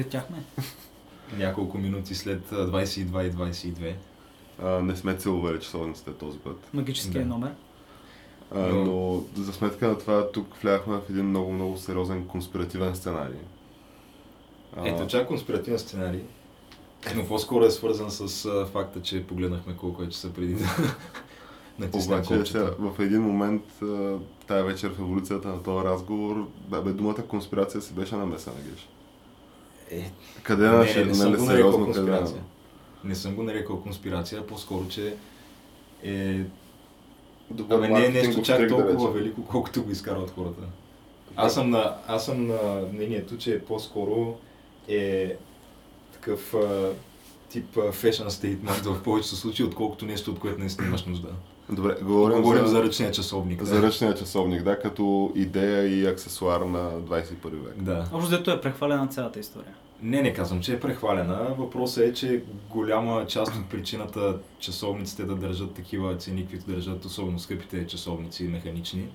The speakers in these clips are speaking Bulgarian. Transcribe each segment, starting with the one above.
Излетяхме. Излетяхме. Няколко минути след а, 22 и 22. А, не сме целували часовниците този път. Магическия Да. номер. А, но за сметка на това тук вляхме в един много, много сериозен конспиративен сценарий. А, Ето, чак конспиративен сценарий. Но по-скоро е свързан с а, факта, че погледнахме колко е часа преди да натиснем Обаче сега, в един момент а, тая вечер в еволюцията на този разговор, бе, бе думата конспирация си беше намесена, Геш. Е, Къде не, на не, не съм го нарекал сериозно, конспирация. Не съм го нарекал конспирация, по-скоро, че е... Добър Абе, не е нещо чак да толкова речем. велико, колкото го изкарват хората. Аз съм на, аз съм на мнението, че по-скоро е такъв а, тип а, fashion statement в повечето случаи, отколкото нещо, от което не имаш нужда. Добре, говорим, Говорим за, за ръчния часовник. за ръчния часовник, да, като идея и аксесуар на 21 век. Да. Общо взето е прехвалена цялата история. Не, не казвам, че е прехвалена. Въпросът е, че голяма част от причината часовниците да държат такива цени, каквито държат, особено скъпите часовници механични,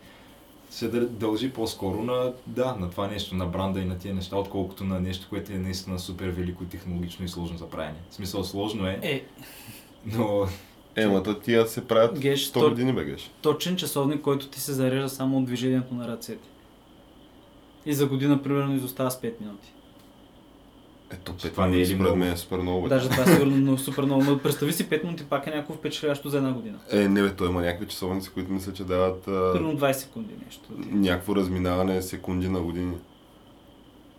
се дължи по-скоро на, да, на това нещо, на бранда и на тия неща, отколкото на нещо, което е наистина супер велико, технологично и сложно за правене. В смисъл, сложно е, Е, но Е, ма то тия се правят Геш, 100 то- години, бе, Геш. точен часовник, който ти се зарежда само от движението на ръцете. И за година, примерно, изостава с 5 минути. Ето, Това 5 не е минути ли според мен е супер много. бе. Даже това е сигурно много, супер много. Но представи си 5 минути пак е някакво впечатляващо за една година. Е, не бе, той има някакви часовници, които мисля, че дават а, Примерно 20 секунди нещо. някакво разминаване секунди на години.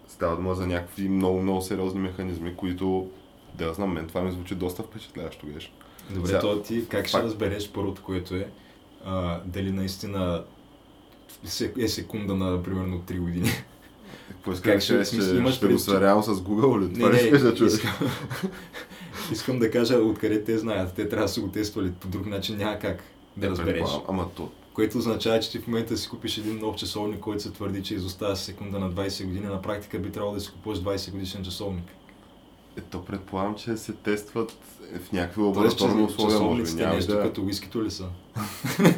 Става дума за някакви много, много сериозни механизми, които, да знам, мен това ми звучи доста впечатляващо, Геш. Добре, Сега- то ти как ще Пак- разбереш първото, което е, а, дали наистина е секунда на примерно 3 години. Какво Как ще- смисъл, че имаш ще го сверявам с Google ли? Това Не, ли не, да чуеш? искам, искам да кажа откъде те знаят. Те трябва да са го тествали по друг начин, няма как да Е, разбереш. Ама то, Което означава, че ти в момента си купиш един нов часовник, който се твърди, че изостава с секунда на 20 години. На практика би трябвало да си купуваш 20 годишен часовник. Е, то предполагам, че се тестват в някакви лабораторни условия, може часовниците Няма нещо да... като уискито ли са?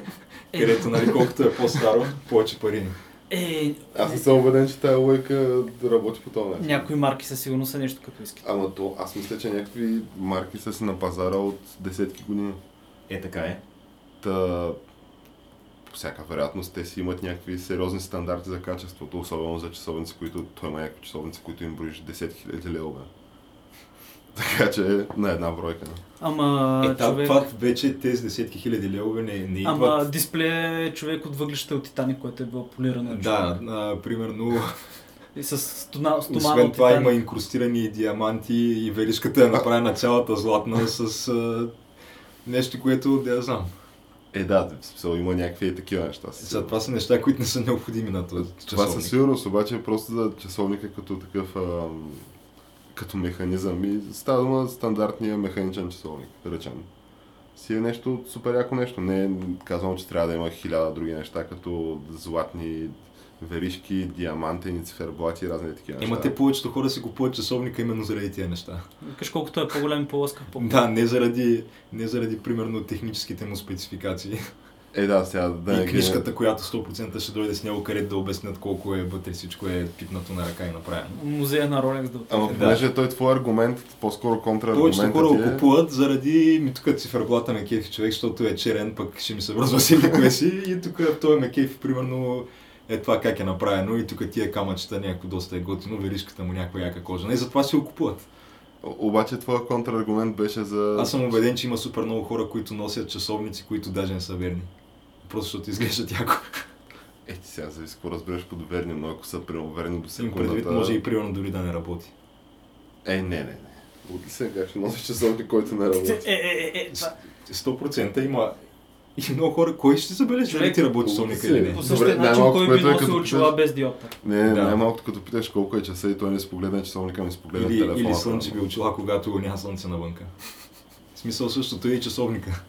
Е, Където, нали, колкото е по-старо, повече пари. е, Аз не съм убеден, че тази лойка работи по този начин. някои марки със сигурност са нещо като искат. Ама то, аз мисля, че някакви марки са си на пазара от десетки години. Е, така е. Та, по всяка вероятност, те си имат някакви сериозни стандарти за качеството, особено за часовници, които той има някакви часовници, които им броиш 10 000 лева. Така че на една бройка. Ама, Е, та, човек... това вече тези десетки хиляди левове не, не идват. Ама дисплея е човек от въглища от Титаник, който е бил полиран от Да, а, примерно, И с стомана освен това има Титаник. инкрустирани диаманти и веришката е направена цялата златна с а, нещо, което да я знам. Е, да, в смисъл има някакви такива неща. Сега, сигурност. това са неща, които не са необходими на този Това часовник. със сигурност, обаче просто за часовника като такъв ам, като механизъм и става дума стандартния механичен часовник, да речем. Си е нещо супер яко нещо. Не е казвам, че трябва да има хиляда други неща, като златни веришки, диамантени, циферблати и разни такива неща. Има те повечето хора си купуват часовника именно заради тия неща. Викаш колкото е по-голям и по-лъскав, по Да, не заради, не заради примерно техническите му спецификации. Е, да, сега да и не книжката, която 100% ще дойде с него, където да обяснят колко е вътре всичко е пипнато на ръка и направено. Музея на Ролекс да Ама. Да. понеже той твой аргумент, по-скоро Повечето контраргументът хора го е... купуват заради ми тук циферблата ме кефи човек, защото е черен, пък ще ми се връзва с еди си и тук той ме кефи, примерно е това как е направено и тук тия камъчета някакво доста е готино, веришката му някаква яка кожа. И затова си го купуват. Обаче твоя контраргумент беше за... Аз съм убеден, че има супер много хора, които носят часовници, които даже не са верни. Просто защото изглеждат яко. Е, ти сега зависи какво разбираш под верни, но ако са примерно до Им секундата... предвид може и примерно дори да не работи. Е, не, не, не. От ли се как ще носиш часовник, който не работи? Е, е, е, е, това... 100% има И много хора, кой ще забележи дали ти работи си. часовника или не? По същия начин, кой би е носил като очила питаш- без диопта. Не, Да. най-малкото като питаш колко е часа и той не си погледне часовника, погледне Или, телефона. или слънчеви очила, когато няма слънце навънка. В смисъл същото е и часовника.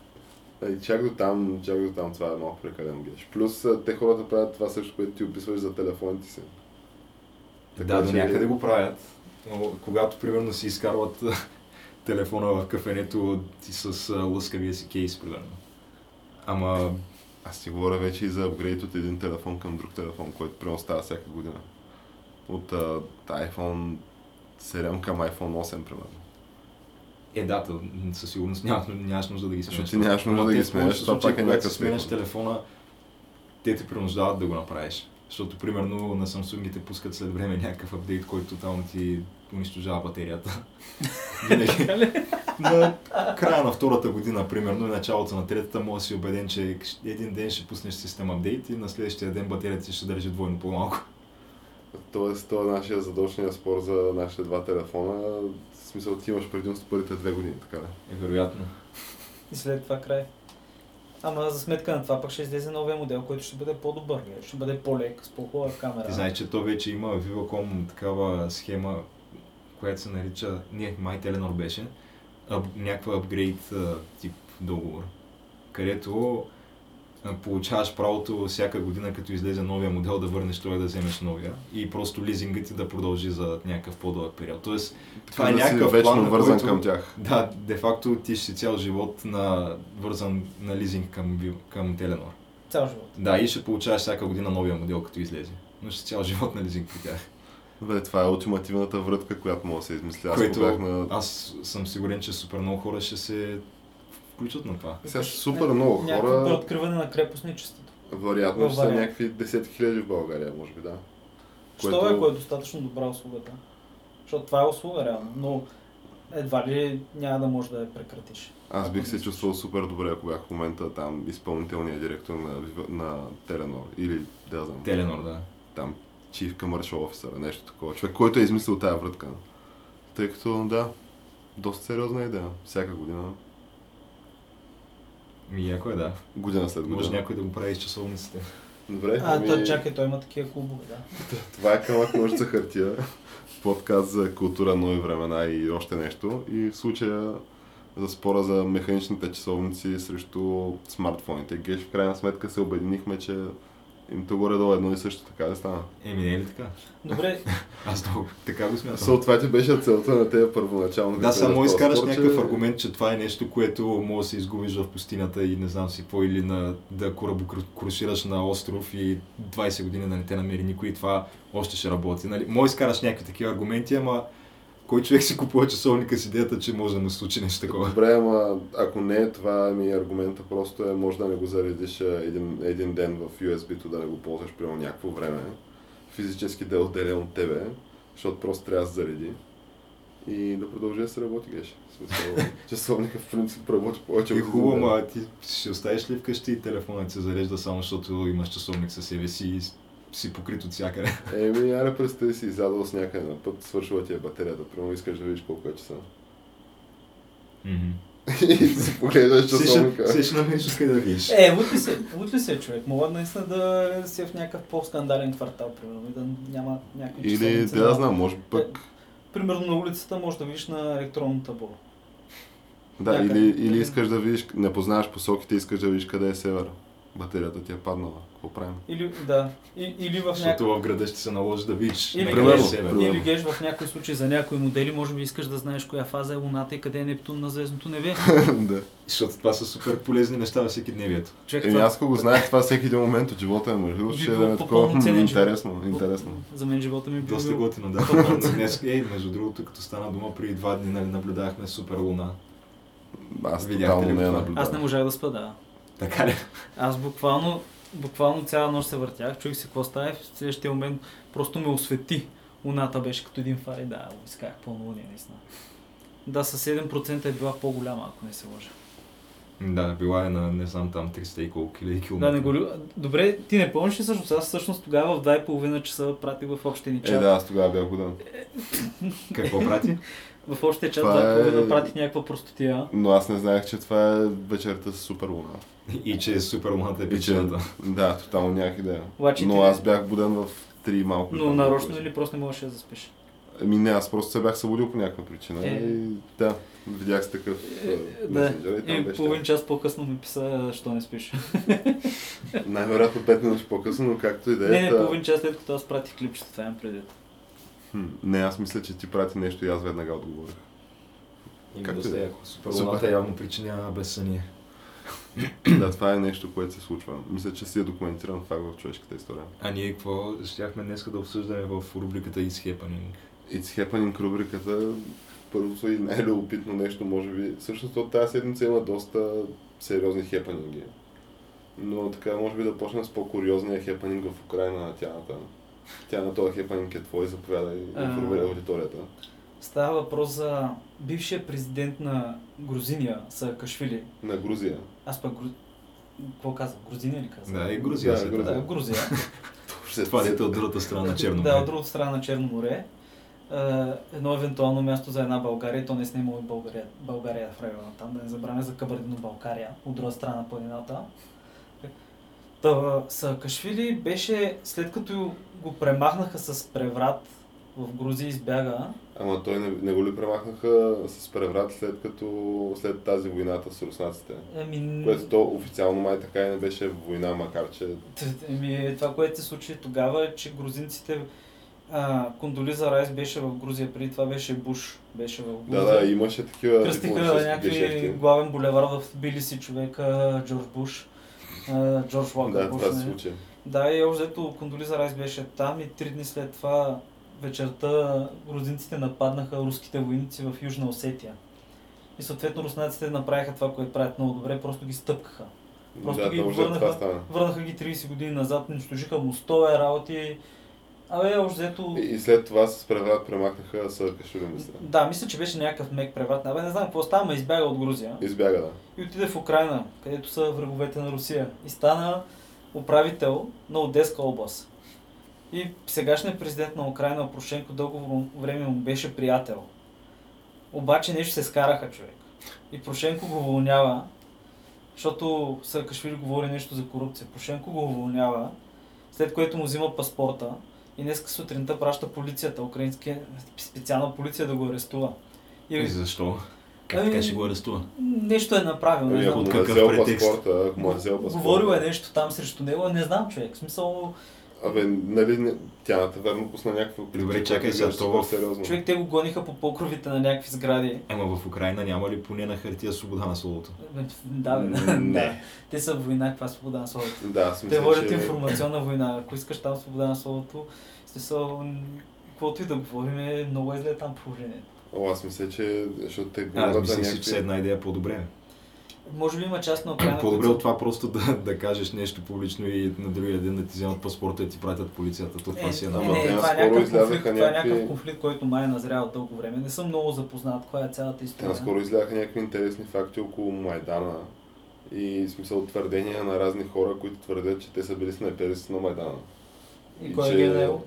И чак до там, чак до там това е малко прекалено геш. Плюс те хората правят това също, което ти описваш за телефоните си. да, до някъде го правят. Но когато примерно си изкарват телефона в кафенето ти с лъскавия си кейс, примерно. Ама Аз ти говоря вече и за апгрейд от един телефон към друг телефон, който примерно става всяка година. От а, iPhone 7 към iPhone 8, примерно. Е дата, със сигурност нямаш, нямаш нужда да ги сменяш. Защото ти нямаш нужда да ги повечето това пак е някакъв техно. телефона, те те принуждават да го направиш. Защото, примерно, на Samsung пускат след време някакъв апдейт, който тотално ти унищожава батерията. Винаги. На края на втората година, примерно, и началото на третата, може да си убеден, че един ден ще пуснеш систем апдейт и на следващия ден батерията ти ще държи двойно по-малко. Тоест, това е нашия задочния спор за нашите два телефона. Смисъл, ти имаш предимство първите две години, така ли? Е вероятно. И след това край. Ама за сметка на това пък ще излезе новия модел, който ще бъде по-добър, бе. ще бъде по-лек, с по-хубава камера. Ти знаеш, че то вече има Viva.com такава схема, която се нарича, не, май Теленор беше, ап, някаква апгрейд тип договор, където получаваш правото всяка година, като излезе новия модел, да върнеш това и да вземеш новия и просто лизингът ти да продължи за някакъв по-дълъг период. Тоест, това е да си някакъв вечно план, на вързан който- към тях. да, де факто ти ще си цял живот на вързан на лизинг към, към Теленор. Цял живот. Да, и ще получаваш всяка година новия модел, като излезе. Но ще си цял живот на лизинг при тях. Бе, това е ултимативната врътка, която може да се измисли. Аз Което на... аз съм сигурен, че супер много хора ще се включат на това. Сега супер много Някакво хора, откриване на крепостничеството. вероятно ще са някакви десетки хиляди в България, може би, да. Което... Що е, кое е достатъчно добра услугата? Защото това е услуга реално, но едва ли няма да можеш да я прекратиш. Аз бих се чувствал супер добре, ако бях в момента там изпълнителният директор на, на Теленор или да знам, Теленор, да. там Chief Commercial Officer, нещо такова. Човек, който е измислил тази врътка. Тъй като, да, доста сериозна идея. Всяка година, Ми яко е, да. година след Може година. някой да го прави с часовниците. Добре, А, ами, то, чакай, той има такива клубове, да. това е камък ножица хартия. Подкаст за култура, нови времена и още нещо. И в случая за спора за механичните часовници срещу смартфоните. Геш, в крайна сметка се обединихме, че им то горе-долу едно и също така да стана. Еми, не е ли така? Добре, Аз много така го смятам. So, това ти беше целта на тези първоначално. Да, само изкараш спор, че- някакъв аргумент, че това е нещо, което може да се изгубиш в пустинята и не знам си какво, или на, да корабокрушираш на остров и 20 години да не те намери никой и това още ще работи. Нали? Може изкараш някакви такива аргументи, ама кой човек си купува часовника с идеята, че може да му случи нещо такова? Добре, ама ако не е това ми аргумента, просто е може да не го заредиш един, един ден в USB-то, да не го ползваш прямо някакво време. Физически да е отделен от тебе, защото просто трябва да се зареди. И да продължи да се работи, геш. Часовника в принцип работи повече Е хубаво, ама ти ще оставиш ли вкъщи и телефонът се зарежда само защото имаш часовник със себе си и си покрит от всякъде? Еми, аре представи си, изядал с някъде на път, свършила ти е батерията, примерно искаш да видиш колко е часа. и си погледаш часовника. се ще намериш откъде да видиш. е, лут ли се, лут ли се човек? Мога наистина да си в някакъв по-скандален квартал, примерно, и да няма някакви Или, да, да на- знам, може би пък Примерно на улицата можеш да видиш на електронно табло. Да, Някъде. или, или искаш да видиш, не познаваш посоките, искаш да видиш къде е север. Батерията ти е паднала. Какво правим? Или, да, и, или в Защото някакъв... в града ще се наложи да видиш Или примерно, е примерно. Или геш в някои случаи за някои модели, може би искаш да знаеш коя фаза е Луната и къде е Нептун на звездното небе. да. Защото това са супер полезни неща във всеки дневието. Човек, Еми аз го знаех това всеки един момент от живота другото, Би ще е по-пълно такова интересно, интересно. За мен живота ми е бил... Доста готино, да. Днес, ей, между другото, като стана дума, преди два дни нали, наблюдавахме супер луна. Аз Видяхте тотално ли не я наблюдавам. Аз не можах да спа, да. Така ли? Аз буквално, буквално цяла нощ се въртях, чуих се какво става и в следващия момент просто ме освети. Луната беше като един фар и да, изках пълнолуние, наистина. Да, със 7% е била по-голяма, ако не се лъжа. Да, била е на, не знам, там 300 и колко хиляди Да, километра. не го. Добре, ти не помниш ли всъщност? Аз всъщност тогава в 2,5 часа пратих в общия ни Е, чат. да, аз тогава бях годен. Какво прати? В общия чат Това е- 2,5 пратих някаква простотия. Но аз не знаех, че това е вечерта с супер луна. И че супер луната е причината. да, тотално нямах идея. Обаче Но ти- аз бях буден в 3 малко. Но нарочно или просто не можеш да заспиш? Ами не, аз просто се бях събудил по някаква причина. Е. И да, видях с такъв Е, е, да. и там И беше. половин час по-късно ми писа, що не спиш. Най-вероятно 5 минути по-късно, но както и да Не, е. не, та- половин час след като аз пратих клипчето, това имам предвид. Не, аз мисля, че ти прати нещо и аз веднага отговорих. Доста и да е. яко. Супер Супер. луната явно причинява безсъние. да, това е нещо, което се случва. Мисля, че си е документиран факт в човешката история. А ние какво щяхме днес да обсъждаме в рубриката Is Happening? It's Happening рубриката, първото и най-любопитно нещо, може би. Всъщност от тази седмица има доста сериозни хепанинги. Но така, може би да почнем с по-куриозния хепанинг в Украина на Тяната. Тя на този хепанинг е твой, заповядай и информира аудиторията. Става въпрос за бившия президент на Грузиния, Саакашвили. На Грузия. Аз пък Гру... Какво казвам? Грузиния ли казвам? Да, и Грузия Да, се Грузия. Да, Грузия. Това дете от другата страна на Черно Да, от море. другата страна на Черно море. Е, едно евентуално място за една България, то не снимало и България, България в района там, да не забравяме за Кабардино България, от друга страна на планината. Та, Саакашвили беше, след като го премахнаха с преврат в Грузия, избяга. Ама той не, не го ли премахнаха с преврат след като след тази войната с руснаците? Ами, Което то официално май така и не беше война, макар че ами, това, което се случи тогава е, че грузинците а, Кондолиза Райс беше в Грузия, преди това беше Буш, беше в Грузия. да, да, имаше такива Кръстиха някакви гешефти. главен булевар в Тбилиси човека, Джордж Буш, Джордж Уокър Да, това се не? случи. Да, и общо взето Кондолиза Райс беше там и три дни след това вечерта грузинците нападнаха руските войници в Южна Осетия. И съответно руснаците направиха това, което правят много добре, просто ги стъпкаха. Просто да, ги върнаха, върнаха ги 30 години назад, унищожиха мостове, работи. Абе, общо взето... И, след това с преврат премахнаха Саакашвили, мисля. Да, мисля, че беше някакъв мек преврат. Абе, не знам какво става, ма избяга от Грузия. Избяга, да. и отиде в Украина, където са враговете на Русия. И стана управител на Одеска област. И сегашният президент на Украина, Порошенко, дълго време му беше приятел. Обаче нещо се скараха човек. И Порошенко го уволнява, защото Саакашвили говори нещо за корупция. Порошенко го уволнява, след което му взима паспорта и днес сутринта праща полицията, украински, специална полиция да го арестува. И И защо? Как Ами, така ще го арестува? нещо е направил, не Ами, ако знам. му е какъв взел претекст? паспорта, ако му е взел паспорта. Говорил е нещо там срещу него, не знам човек. В смисъл, Абе, нали, тяната верно пусна някаква Добре, чакай която сега, то в- сериозно. човек те го гониха по покровите на някакви сгради. Ема в Украина няма ли поне на хартия свобода на словото? Да, бе, не. Те са война, каква свобода на словото. Да, аз Те мисля, водят че... информационна война. Ако искаш там свобода на словото, смисъл, каквото и да говорим, е много е зле там положението. О, аз мисля, че защото те Аз говорят си, че някакви... се една идея по-добре. Може би има част на Украина, По-добре от това просто да, да кажеш нещо публично и на другия ден да ти вземат паспорта и ти пратят полицията. То това Е, си е не, Ама нормално. не, те това е някакъв конфликт, това е някакви- някакъв конфликт, който май е назрял дълго време. Не съм много запознат, каква е цялата история. наскоро изляха някакви интересни факти около Майдана и смисъл твърдения на разни хора, които твърдят, че те са били снайперисти на Майдана. И И кой че- ги е наел?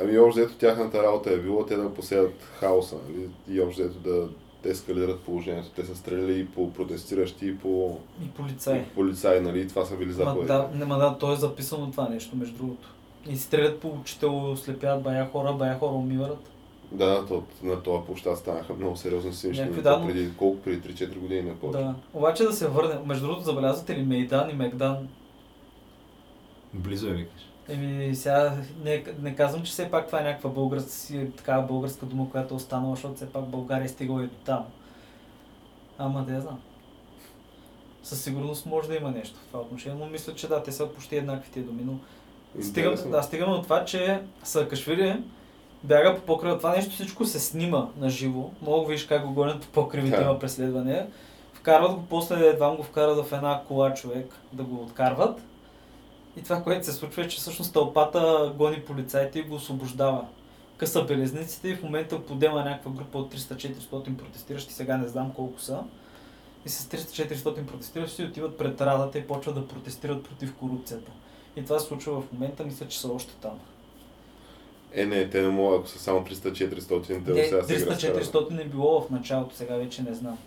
Ами общо взето тяхната работа е било те да посеят хаоса нали? и общо взето да ескалират положението. Те са стреляли и по протестиращи, и по, И и полицаи. по полицаи, нали? И това са били заповеди. да, не, ма да, то е записано това нещо, между другото. И стрелят по учител, слепят бая хора, бая хора умират. Да, то, на този площад станаха много сериозни То да, но- преди, колко? Преди 3-4 години, не повече. Да. Обаче да се върне, между другото забелязвате ли Мейдан и Мегдан? Близо е, викаш. Еми сега не, не казвам, че все пак това е някаква българска, такава българска дума, която е останала, защото все пак България е стигала и до там. Ама да я знам. Със сигурност може да има нещо в това отношение, но мисля, че да, те са почти еднакви тия думи, но Стигам, да, стигаме до това, че Саакашвили бяга по покрива. Това нещо всичко се снима на живо. Мога да видиш как го гонят по покривите, Да. има преследване. Вкарват го, после едва го вкарат в една кола човек да го откарват. И това, което се случва е, че всъщност тълпата гони полицаите и го освобождава. Къса белезниците и в момента подема някаква група от 300-400 протестиращи, сега не знам колко са. и с 300-400 протестиращи отиват пред радата и почват да протестират против корупцията. И това се случва в момента, мисля, че са още там. Е, не, те не могат, ако са само 300-400, те Не, сега се разкарат. 300-400 е било в началото, сега вече не знам.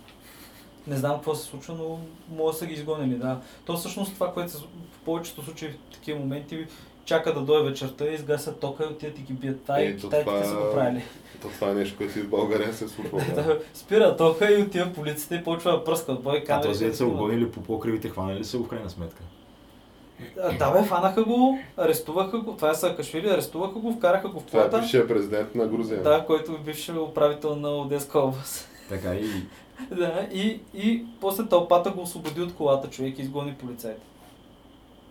Не знам какво се случва, но може да са ги изгонили, да. То всъщност това, което се, в повечето случаи в такива моменти чака да дойде вечерта, изгасят тока и отидат и ги бият. Тай, Е, то китайците това- са го правили. То това е нещо, което и в България се случва. да. Спира тока и отива полицията и почва да пръска от бой А този са го снимат. гонили по покривите, хванали ли са го в крайна сметка? А, Да бе, фанаха го, арестуваха го, това е Саакашвили, арестуваха го, вкараха го в Това е колата. бившия президент на Грузия. Да, който е бивш управител на Одеска област. Така и Да, и, и после тълпата го освободи от колата човек и изгони полицайите.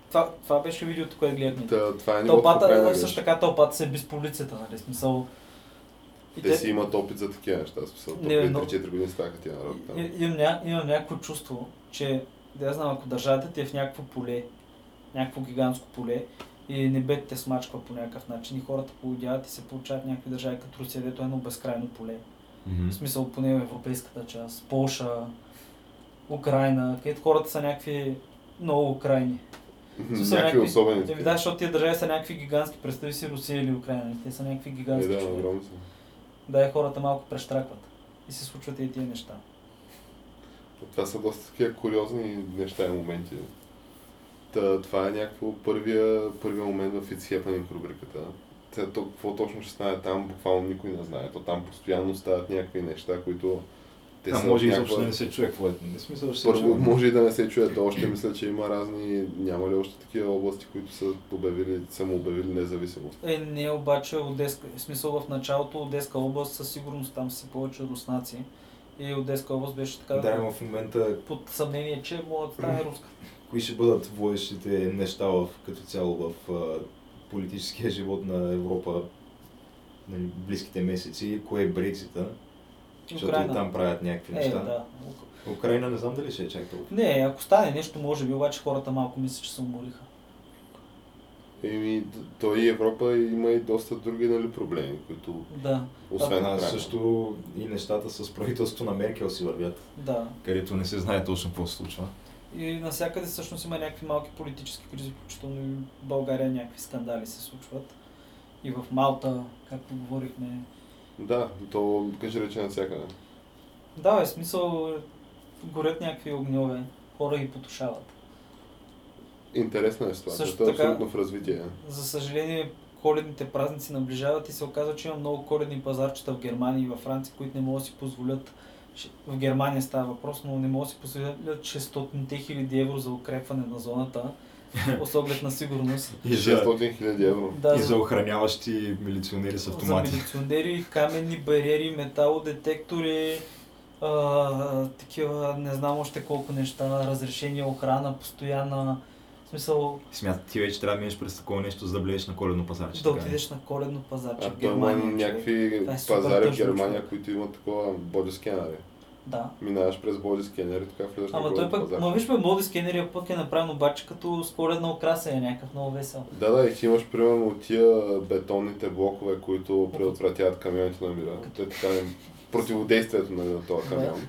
Това, това беше видеото, което гледахме. Та, това е Тълпата, Украина, също така тълпата се без полицията, нали? Смисъл. И Те си имат опит за такива неща. Смисъл, Не, но- 3-4 години ставаха тия народ там. И- Имам, ня, имам някакво чувство, че, да я знам, ако държавата ти е в някакво поле, някакво гигантско поле и небето те смачква по някакъв начин и хората полудяват и се получават някакви държави като Русия, дето е едно безкрайно поле. В смисъл поне в европейската част, Полша, Украина, където хората са някакви много крайни. В смисъл, Някакви особени. Еми да, защото тия държави са някакви гигантски, представи си Русия или Украина, те са някакви Е, гигантски. да, огромни са. да, и хората малко прещракват. И се случват и тия неща. Това са доста такива куриозни неща и моменти. Та, това е някакво първия, първия момент в It's Happening рубриката. То, какво точно ще стане там, буквално никой не знае. То там постоянно стават някакви неща, които те а са може в изобщо да някаква... не се чуе какво е. Не смисъл, ще се Първо, чуе. може и да не се чуе, то още мисля, че има разни, няма ли още такива области, които са обявили, самообявили независимост. Е, не обаче Одеска, в смисъл в началото Одеска област със сигурност там са повече руснаци. И Одеска област беше така Да, но в момента под съмнение, че могат да стане руска. кои ще бъдат водещите неща в, като цяло в политическия живот на Европа нали, близките месеци, кое е Брексита, защото Украина. там правят някакви Е, неща. да. Украина не знам дали ще е чак толкова. Не, ако стане нещо, може би, обаче хората малко мислят, че се умориха. Еми, д- то и Европа има и доста други нали, проблеми, които Да, освен а, Украина. също и нещата с правителството на Меркел си вървят, да. където не се знае точно какво се случва. И навсякъде всъщност има някакви малки политически кризи, включително и в България някакви скандали се случват. И в Малта, както говорихме. Да, то кажи рече навсякъде. Да, е смисъл, горят някакви огньове, хора ги потушават. Интересна е Също ситуацията, така- абсолютно в развитие. За съжаление, коледните празници наближават и се оказва, че има много коледни пазарчета в Германия и във Франция, които не могат да си позволят в Германия става въпрос, но не могат да си позволят 600 хиляди евро за укрепване на зоната, с оглед на сигурност. И за, 600 хиляди евро. Да, и за охраняващи милиционери с за автомати. милиционери, каменни бариери, металодетектори, а, такива, не знам още колко неща, разрешение, охрана, постоянна, в смисъл Смята, ти вече трябва да минеш през такова нещо, за да влезеш на коледно пазарче. да ли? отидеш на коледно пазарче А в има Германия. човек. някакви е пазари в Германия, човек. които имат такова боди скенери. Да. Минаваш през боди скенери, така влизаш на Ама той голям пък, пазар. ма виж бе, моди скенерия пък е направен обаче като с коледна украса е някакъв много весел. Да, да, и ти имаш примерно тия бетонните блокове, които предотвратяват камионите на мира. Те така е противодействието на този камион.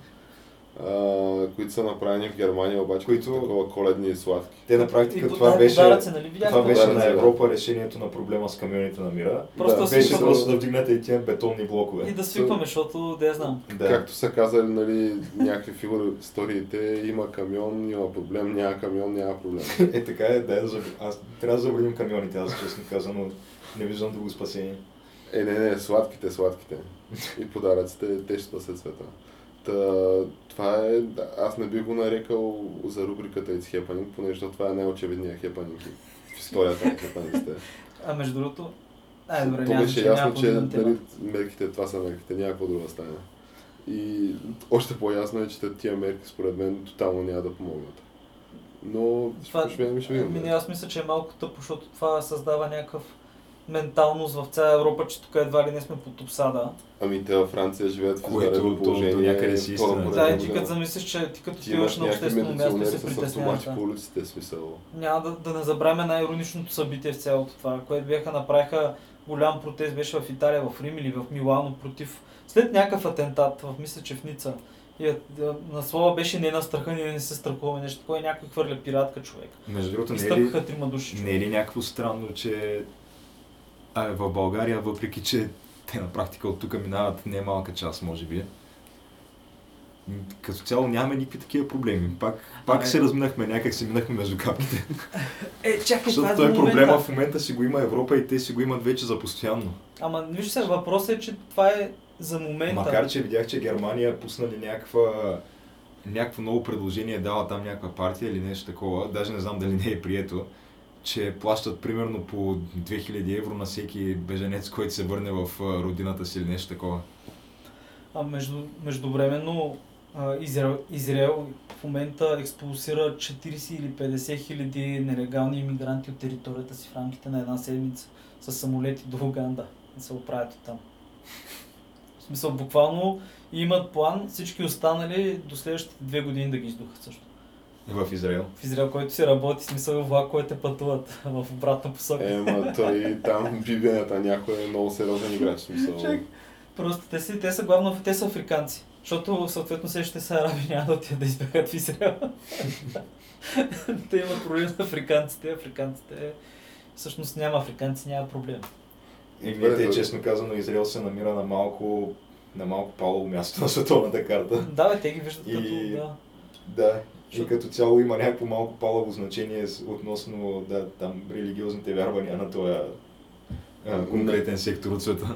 Които са направени в Германия, обаче Които- такова коледни и сладки. Те на И практика това беше, подаръци, нали това беше Подаръци, на да. Европа решението на проблема с камионите на мира. Просто Да, да Беше просто да вдигнете и тия бетонни блокове. И да свикваме, защото да я знам. Да. Както са казали, нали, някакви фигури в историите, има камион, има проблем, няма камион, няма проблем. Е, така е, да, заб- аз трябва да забраним камионите, аз честно казано не виждам друго спасение. Е, не, не, сладките, сладките. И подаръците, те ще спасят света. Та, това е, аз не бих го нарекал за рубриката It's Happening, понеже това е най-очевидният хепанинг в историята на хепанингите. А между другото, ай, добре, То беше ясно, че нали, мерките, това са мерките, друго да стане. И още по-ясно е, че тия мерки според мен тотално няма да помогнат. Но Това, ще ще видим. не, аз мисля, че е малко тъпо, защото това създава някакъв менталност в цяла Европа, че тук едва ли не сме под обсада. Ами те във Франция живеят в Което положение. до някъде си втора истина. Да, и ти като замислиш, че ти като Ти отиваш имаш на обществено място и се притесняваш. да. по улиците, смисъл. Няма да, да не забравяме най-ироничното събитие в цялото това, което бяха направиха голям протест, беше в Италия, в Рим или в Милано против след някакъв атентат, в, мисля, че в Ница. И да, на слова беше не на страха, ние не се страхуваме нещо такова и някой хвърля пиратка човек. Между другото, не е ли, трима души. човек. не е ли някакво странно, че а, в България, въпреки че те на практика от тук минават не малка част, може би, като цяло нямаме никакви такива проблеми. Пак, пак Абе. се разминахме, някак се минахме между капките. Е, чакай, това Защото е той за проблема момента. в момента си го има Европа и те си го имат вече за постоянно. Ама виж се, въпросът е, че това е за момента. Макар, че видях, че Германия пуснали някаква някакво ново предложение, дала там някаква партия или нещо такова, даже не знам дали не е прието, че плащат примерно по 2000 евро на всеки беженец, който се върне в родината си или нещо такова. А между, междувременно Израел, Израел в момента експулсира 40 или 50 хиляди нелегални иммигранти от територията си в рамките на една седмица с самолети до Уганда. Да се оправят от там. В смисъл, буквално имат план всички останали до следващите две години да ги издухат също. В Израел. В Израел, който си работи, в смисъл влаковете пътуват в обратна посока. Ема той там бибенята някой е много сериозен играч. Смисъл. Чак. Просто те, си, те са главно те са африканци. Защото съответно следващите са араби няма да отидат да избягат в Израел. те имат проблем с африканците. Африканците всъщност няма африканци, няма проблем. И Добре, те, добре. честно казано, Израел се намира на малко, на малко палово място на световната карта. Да, бе, те ги виждат И- като... Да. Да, и като цяло има някакво малко палаво значение относно да, там религиозните вярвания на този конкретен сектор от света.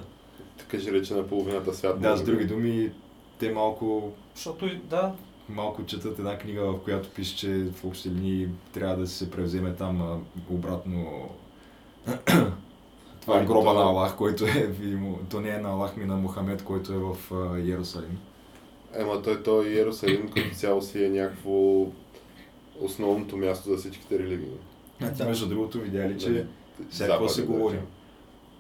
Така ще рече на половината свят. Да, с би. други думи, те малко, Защото, да, малко четат една книга, в която пише, че в общи линии трябва да се превземе там а, обратно това е Ами, гроба то- на Аллах, който е, видимо, то не е на Аллах, ми на Мохамед, който е в Иерусалим. Ема той, той Иерусалим като цяло си е някакво основното място за всичките религии. А ти между другото видя ли, че сега какво се да говори?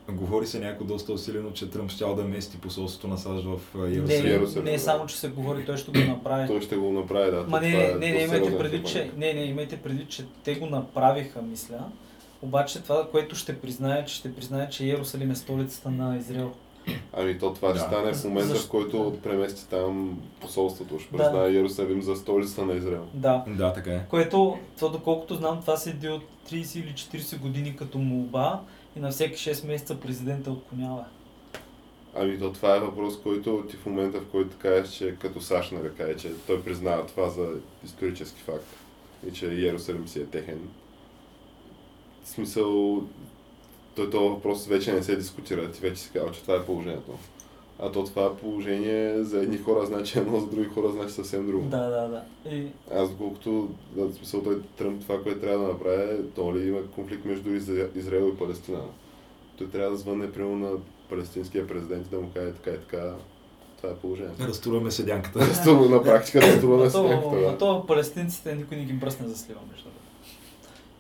Говори се някакво доста усилено, че Тръмп щял да мести посолството на САЩ в не, Иерусалим. Иерусалим, не е само, че се говори, той ще го направи. Той ще го направи, да. Ма това не, е не, не, доста имайте предвид, че, не, не, имайте предвид, че те го направиха, мисля. Обаче това, което ще признае, че ще признае, че Иерусалим е столицата на Израел. Ами то това Да. ще стане в момента, Защо? в който премести там посолството. Ще Да. признае Иерусалим за столицата на Израел. Да. Да, така е. Което, това доколкото знам, това седи от 30 или 40 години като молба и на всеки 6 месеца президента отклонява. Ами то това е въпрос, който ти в момента, в който кажеш, че като САЩ нали, каже, че той признава това за исторически факт и че Иерусалим си е техен. В смисъл, той този въпрос вече не се дискутира, ти вече си казал, че това е положението. А то това положение за едни хора значи едно, за други хора значи съвсем друго. Да, да, да. И, Аз доколкото, да, в смисъл той Тръмп това, което трябва да направи, то ли има конфликт между Изра- Израел и Палестина. Той трябва да звънне прямо на палестинския президент и да му каже така и така. Това е положението. Разтурваме седянката. Разтурва на практика да разтурва а то, сняг. а то палестинците никой не ги бръсне за слива между другото.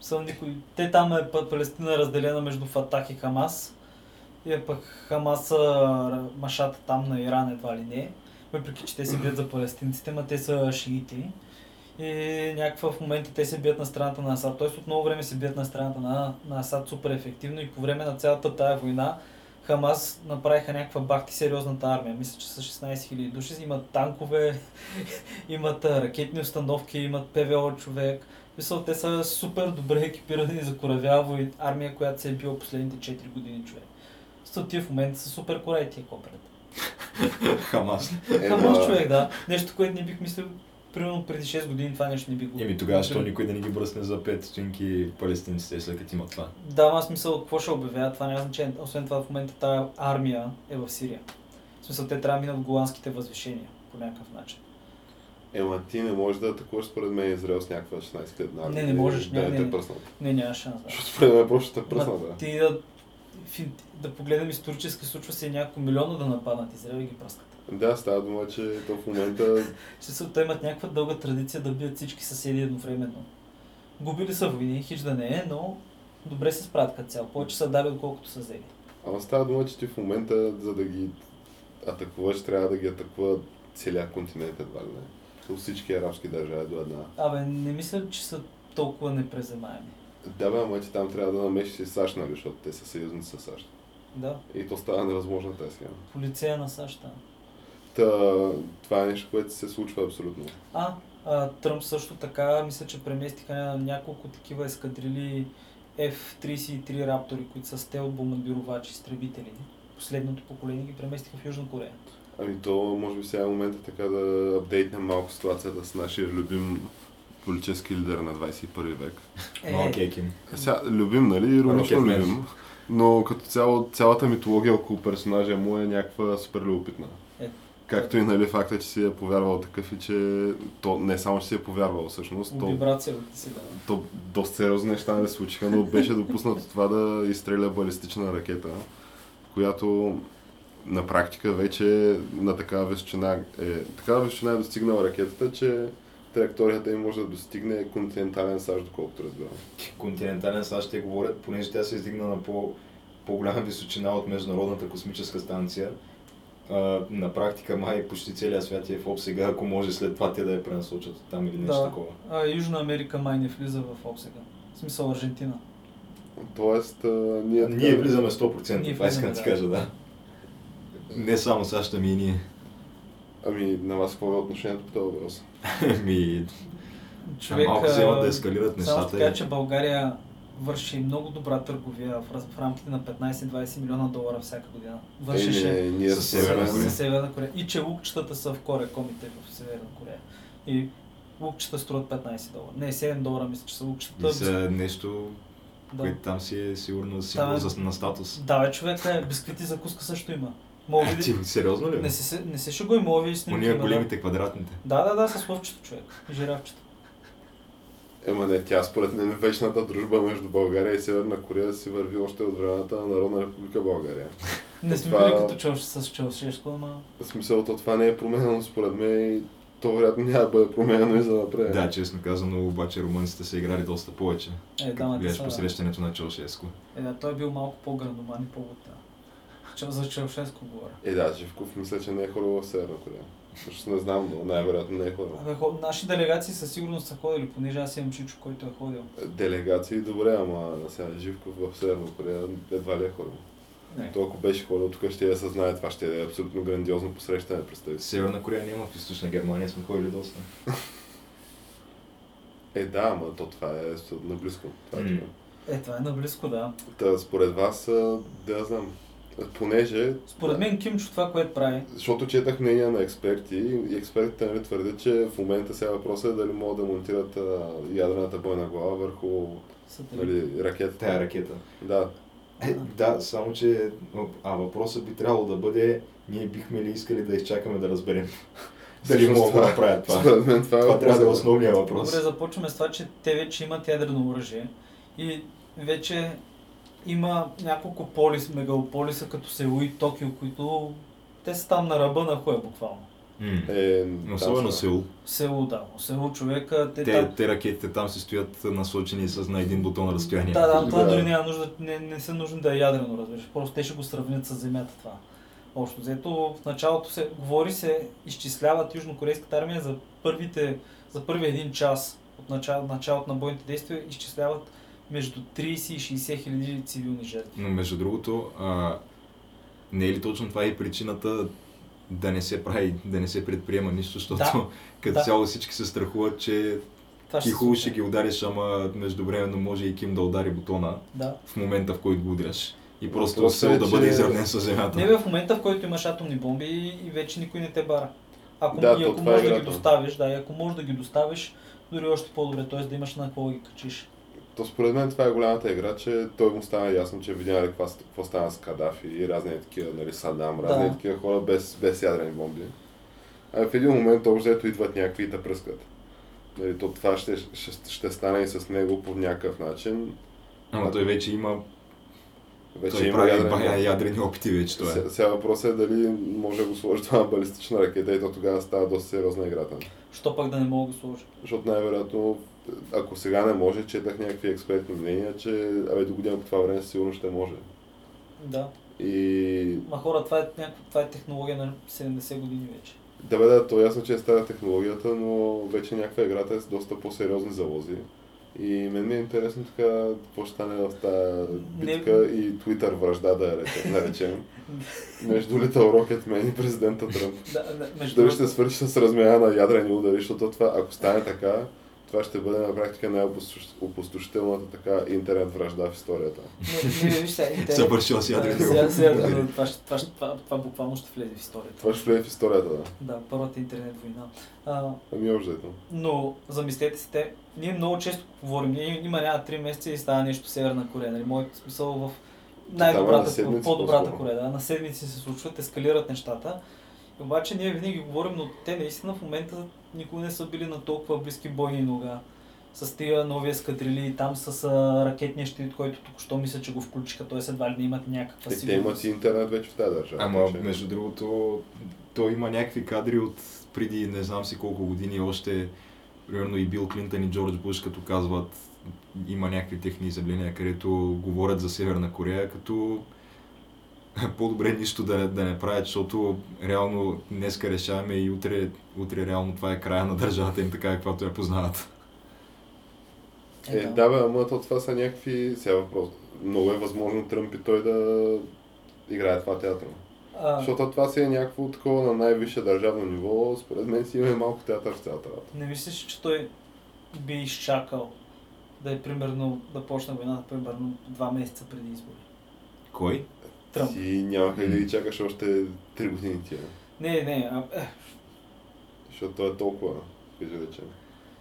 Съм никой... Те там е па- Палестина е разделена между Фатах и Хамас. И е пък Хамас са машата там на Иран едва ли не. Въпреки, че те се бият за палестинците, ма те са шиити. И някаква в момента те се бият на страната на Асад. Тоест от много време се бият на страната на, на Асад супер ефективно и по време на цялата тая война Хамас направиха някаква бахти сериозната армия. Мисля, че са 16 000 души. Имат танкове, имат ракетни установки, имат ПВО човек. Мисля, те са супер добре екипирани за коравява вой- армия, която се е била последните 4 години човек. Тия в момента са супер кораи тия копрет. Хамас. Хамас човек, да. Нещо, което не бих мислил, примерно преди 6 години това нещо не би го... Еми тогава, що никой да не ги бръсне за 5 стотинки палестинците, след като има това. Да, аз смисъл, какво ще обявява, това няма значение. Освен това, в момента тази армия е в Сирия. В смисъл, те трябва да минат голандските възвишения по някакъв начин. Ема ти не можеш да атакуваш според мен Израел с някаква 16 летна армия. Не, не можеш, Да, не, те пръснат. Не, няма шанс. Защото според мен просто те пръснат, да. ти да, да погледнем исторически, случва се няколко милиона да нападнат Израел и ги пръскат. Да, става дума, че то в момента се те имат някаква дълга традиция да бият всички съседи едновременно. Губили са войни, хич да не е, но добре се справят като цяло. Повече са дали, отколкото са взели. Ама става дума, че ти в момента, за да ги атакуваш, трябва да ги атакува целият континент едва ли не. От всички арабски държави до една. Абе, не мисля, че са толкова непреземаеми. Да, бе, ама ти там трябва да намешиш и САЩ, нали, защото те са съюзници с САЩ. Да, И то става невъзможно тази схема. полиция на САЩ. да. Та, това е нещо, което се случва абсолютно. А, а Тръмп също така, мисля, че преместиха няколко такива ескадрили F-33 Раптори, които са стел бомбардировачи, изтребители. Последното поколение ги преместиха в Южна Корея. Ами то, може би сега е момента така да апдейтнем малко ситуацията с нашия любим политически лидер на 21 век. Е, Малък Еким. Сега, любим, нали? Иронично любим. Но като цяло, цялата митология около персонажа му е някаква супер любопитна. Е. Както и нали, факта, че си е повярвал такъв и че то не само, че си е повярвал всъщност, то, вибрацията си, да. то доста сериозни неща не случиха, но беше допуснато това да изстреля балистична ракета, която на практика вече на такава височина е, такава височина е достигнала ракетата, че траекторията им може да достигне континентален САЩ, доколкото разбирам. Континентален САЩ ще говорят, понеже тя се издигна на по, по-голяма височина от Международната космическа станция. А, на практика май почти целият свят е в обсега, ако може след това те да я пренасочат там или нещо Да. такова. А, Южна Америка май не влиза в обсега. В смисъл Аржентина. Тоест, а, ние, Ние влизаме 100%, Ние това искам да ти кажа, да. Не само САЩ, ами и ние. Ами, на вас какво е отношението по този въпрос? Ами, Човек, малко вземат а, да ескалират Само нещата. така, че България върши много добра търговия в, рамките на 15-20 милиона долара всяка година. Вършеше Е, не, ние Със с Северна с, Корея. с Северна Корея. И че лукчетата са в Корекомите в Северна Корея. И лукчета струват 15 долара. Не, 7 долара мисля, че са лукчетата. И са нещо, Да. което там си е сигурно символ е- за, на статус. да, бе, човек, е, бисквити закуска също има. Мога Е, ви ти сериозно ли? не се, не се шегуй, мога ви снимки. Да. големите квадратните. Да, да, да, с лъвчето човек. Жирафчето. Ема не, тя според мен вечната дружба между България и Северна Корея си върви още от времената на Народна република България. Не сме Това- били като чел с Челшешко, ама... В смисъл, то това не е променено според мен и то вероятно няма да бъде променено и за напред. Да, честно казано, обаче румънците са играли доста повече. Е, да, гледаш посрещането на Чаушеско. Е, да, той е бил малко по-грандоман и по-бутен. За Челшеско говоря. Е, да, Живков мисля, че не е ходил в Северна Корея. Също не знам, но най-вероятно не е ходил. Абе, хо- наши делегации със сигурност са ходили, понеже аз имам чичо, който е ходил. Делегации, добре, ама сега Живков в Северна Корея едва ли е ходил. Не. То ако беше ходил, тук ще я съзнае, това ще е абсолютно грандиозно посрещане, представи си. Северна Корея няма в източна Германия, сме ходили доста. Е, да, ама то това е наблизко. Това е така. Е, това е наблизко, да. Та, според вас, да я знам, понеже... Според мен Кимчо това, което прави, Защото четах мнения на експерти и експертите нали, твърдят, че в момента сега въпросът е дали могат да монтират а, ядрената бойна глава върху нали, ракетата. Тая ракета. Да, Е, да, само че... А въпросът би трябвало да бъде, ние бихме ли искали да изчакаме да разберем. Дали могат да направят това. според мен това, Това трябва да е основният въпрос. Добре, започваме с това, че те вече имат ядрено оръжие и вече има няколко полис, мегалополиса, като Сеул и Токио, които те са там на ръба на хуя буквално. Е, Особено са- Сеул. Сеул, да. Сеул човека, те, Те, там... те ракетите там си стоят насочени с на един бутон разстояние. Да, да, това Да. дори няма нужда, не, не са нужни да е ядрено, разбираш. Просто те ще го сравнят с земята това. Общо взето, в началото се говори се, изчисляват южнокорейската армия за първите, за първи един час от начало, началото на бойните действия, изчисляват между 30 и 60 хиляди цивилни жертви. Но между другото, а, не е ли точно това и причината да не се прави, да не се предприема нищо, защото Да. като Да. цяло всички се страхуват, че Това ти се хубаво ще ги удариш, ама междувременно може и Ким да удари бутона Да. в момента, в който го удряш. И просто Сеул е, да бъде изравнен с земята. Не бе, в момента, в който имаш атомни бомби и, вече никой не те бара. Ако, Да, и ако е можеш да ги доставиш, да, и ако можеш да ги доставиш, дори още по-добре, т.е. да имаш на какво ги качиш. То според мен това е голямата игра, че той му стана ясно, че видя нали, какво, какво стана с Кадафи и разни такива, нали, Садам, разни Да. такива хора без, без ядрени бомби. А в един момент общо взето идват някакви и да пръскат. Нали, то това ще, ще, ще стане и с него по някакъв начин. Ама той вече има, Вече той има прави ядрени бая ядрени опити вече това е. Се- Сега въпросът е дали може да го сложи това на балистична ракета и то тогава става доста сериозна играта. Що пък да не мога да го сложа? Защото най-вероятно, ако сега не може, четах някакви експертни мнения, че абе, до година по това време сигурно ще може. Да. И Ма хора, това е, някаква, това е технология на 70 години вече. да бе, да, то е ясно, че е стара технологията, но вече някаква играта е с доста по-сериозни залози. И мен ми е интересно така, какво ще стане в тази Не- битка и Twitter връжда, да я речем, наречем, между Little Rocket Man и президента Тръмп. Да, да, между Дали ще свърши с размяна на ядрени удари, защото това, ако стане така, това ще бъде на практика най-опустошителната така интернет връжда в историята. Не, не, виж сега, интернет- Сега- сега- това, ще- това, ще- това, това буквално ще влезе в историята. Това ще влезе в историята, да. Да, първата интернет война. А, Ами общо но замислете се, те, ние много често говорим, ние има няма 3 месеца и става нещо в Северна Корея. Нали? Моят смисъл в е най-добрата, в седмици по-добрата. Корея. Да? На седмици се случват, ескалират нещата. Обаче ние винаги говорим, но те наистина в момента никога не са били на толкова близки бойни нога. С тия нови ескадрили, там с а, ракетния щит, който току-що мисля, че го включиха, т.е. едва ли не имат някаква Е, те сигурност. имат и интернет вече в тази държава. Ама, че- между другото, той има някакви кадри от преди не знам си колко години още, примерно и Бил Клинтън и Джордж Буш, като казват, има някакви техни изявления, където говорят за Северна Корея, като по-добре нищо да, не- да не правят, защото реално днеска решаваме и утре, утре реално това е края на държавата им, така каквато я познават. Е, да, бе, ама то това са някакви... Сега въпрос. Много е възможно Тръмп и той да играе това театър. А, Защото това си е някакво такова на най-висше държавно ниво. Според мен си има малко театър в цялата работа. Не мислиш, че той би изчакал да е примерно да почне войната примерно два месеца преди избори? Кой? Тръмп. Ти няма как да ги чакаш още 3 години тия. Не, не, а, е, Защото той е толкова, кажи речем.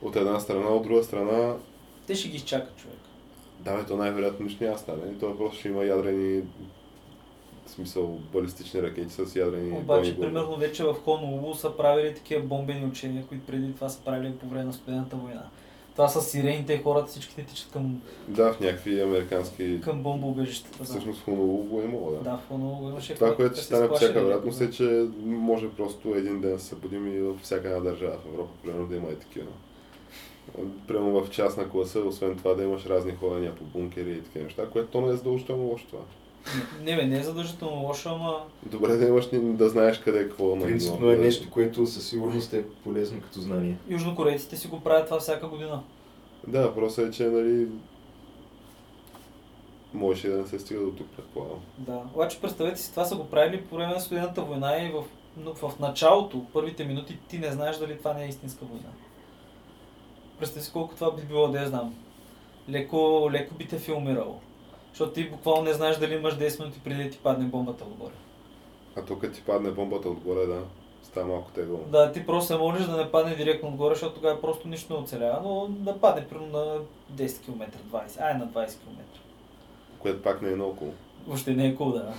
От една страна, от друга страна, те ще ги изчакат човек. да, бе, то най-вероятно нищо няма стане. И той просто ще има ядрени в смисъл балистични ракети с ядрени Обаче, глави. примерно вече в Хонолулу са правили такива бомбени учения, които преди това са правили по време на студената война. Това са сирените, хората всичките тичат към, Да, в някакви американски... към бомбоубежищата. Да. Всъщност го е имало, да. да, в Хонолулу имаше Това, което ще стане всяка вероятност е, че може просто един ден да се събудим и във всяка една държава в Европа, примерно да има и такива. Прямо в частна класа, освен това да имаш разни ходения по бункери и такива неща, което то не е задължително лошо това. Не, бе, не е задължително лошо, ама Добре да имаш да знаеш къде е какво на Принципно е нещо, което със сигурност е полезно като знание. южнокорейците си го правят това всяка година. Да, въпросът е, че нали можеше да не се стига до тук, предполагам. Да. Обаче представете си, това са го правили по време на студената война и в, но в началото, първите минути, ти не знаеш дали това не е истинска война. Представи си колко това би било, да я знам. Леко, леко би те филмирало. Защото ти буквално не знаеш дали имаш 10 минути преди да ти падне бомбата отгоре. А тук ти падне бомбата отгоре, да, става малко тегло. Да, ти просто се молиш да не падне директно отгоре, защото тогава просто нищо не оцелява, но да падне примерно на 10 км, 20, ай на 20 км. Което пак не е наоколо. Въобще не е cool, да.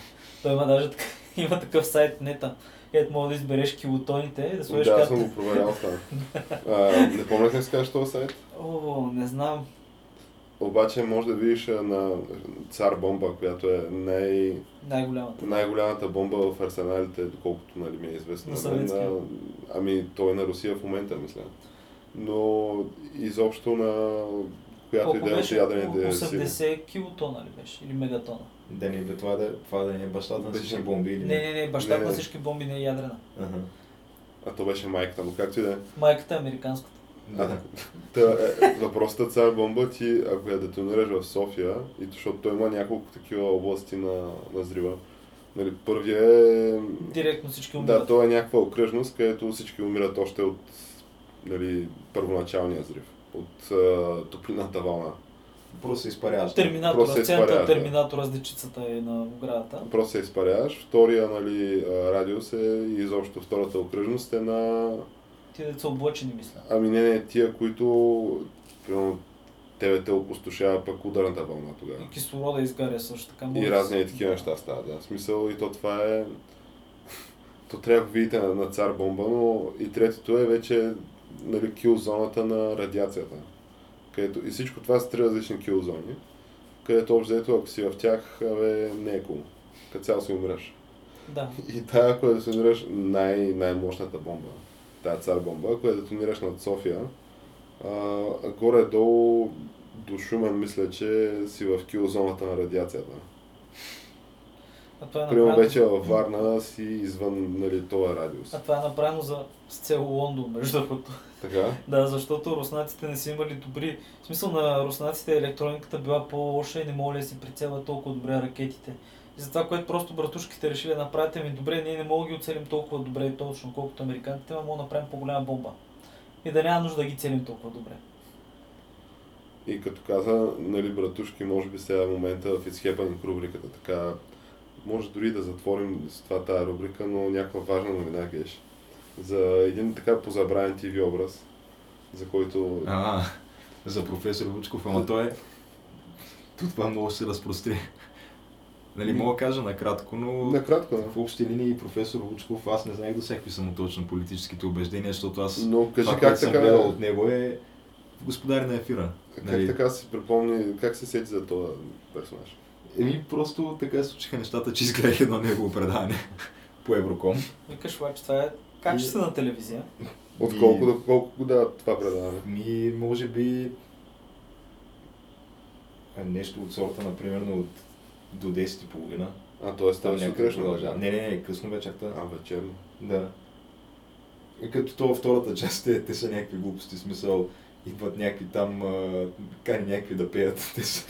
Той има даже така, има такъв сайт нета, където мога да избереш килотоните и да сложиш Да, карта. съм го проверял това. Не помня как се казва този сайт. О, не знам. Обаче може да видиш на цар бомба, която е най- Най-голямата. най-голямата бомба в арсеналите, доколкото нали, ми е известно. На на- Ами той е на Русия в момента, мисля. Но изобщо на която Колко идея от беше? ядрените сили. 80 килотона ли беше? Или мегатона? Да не бе това да, това да не е бащата на всички бомби или Не, не, не, бащата на всички бомби не е ядрена. Ага. А то беше майката му, както и да е. Майката е американската. Да. Та, е, въпросът е цар бомба ти, ако я детонираш в София, и защото той има няколко такива области на, на взрива. Нали, първия е... Директно всички Да, умират. то е някаква окръжност, където всички умират още от нали, първоначалния взрив, от а, топлината вълна. Просто се изпаряваш. Терминатора, Просто се изпаряваш, на да. терминатора с дечицата е на оградата. Просто се изпаряваш. Втория нали, радиус е и изобщо втората окръжност е на... Ти деца облъчени, мисля. Ами не, не, тия, които примерно, тебе те опустошава пък ударната вълна тогава. И кислорода изгаря също така. И да разни и такива неща стават. Да. Смисъл и то това е... То трябва да видите на, на цар бомба, но и третото е вече нали, кил зоната на радиацията. Където, и всичко това са три различни кил зони, където общо взето, ако си в тях, абе, не е кул. Като цяло си умираш. Да. И тая, ако я детонираш най- най-мощната бомба, тая цар бомба, ако я детонираш над София, а, горе-долу до Шумен мисля, че си в кил зоната на радиацията. А това е Примерно направено, вече във Варна си извън нали, този радиус. а това е направено за с цел Лондон, между другото. Така? Да, защото руснаците не са имали добри... В смисъл на руснаците електрониката била по-лоша и не могли да си прицелват толкова добре ракетите. И затова, което просто братушките решили да направят, ми добре, ние не можем да ги оцелим толкова добре и точно, колкото американците, но мога да направим по-голяма бомба. И да няма нужда да ги целим толкова добре. И като каза, нали, братушки, може би сега е момента в изхепаник рубриката, така, може дори да затворим с това тази рубрика, но някаква важна новина геш. За един така позабравен ТВ образ, за който... А, за професор Вучков, ама той е... То това много се разпростри. Нали, мога да кажа накратко, но Накратко, да. в общи линии професор Вучков, аз не знаех до сега какви са му точно политическите убеждения, защото аз Но кажи това, как което съм така, гледал от него е в Господари на ефира. как Нали, така си припомни, как се сети за този персонаж? Еми, просто така се случиха нещата, че изгледах едно негово предаване по Евроком. Викаш, обаче, това е качествена телевизия. От И- колко до колко го дават това предаване? Ми, може би нещо от сорта, например, от до 10.30. А, т.е. Там някъде сутрешно продължава. Не, не, не, късно вечерта. А, вечерно. Да. И като то във втората част, те, те са някакви глупости, смисъл, идват някакви там, а, кани някакви да пеят. Те са...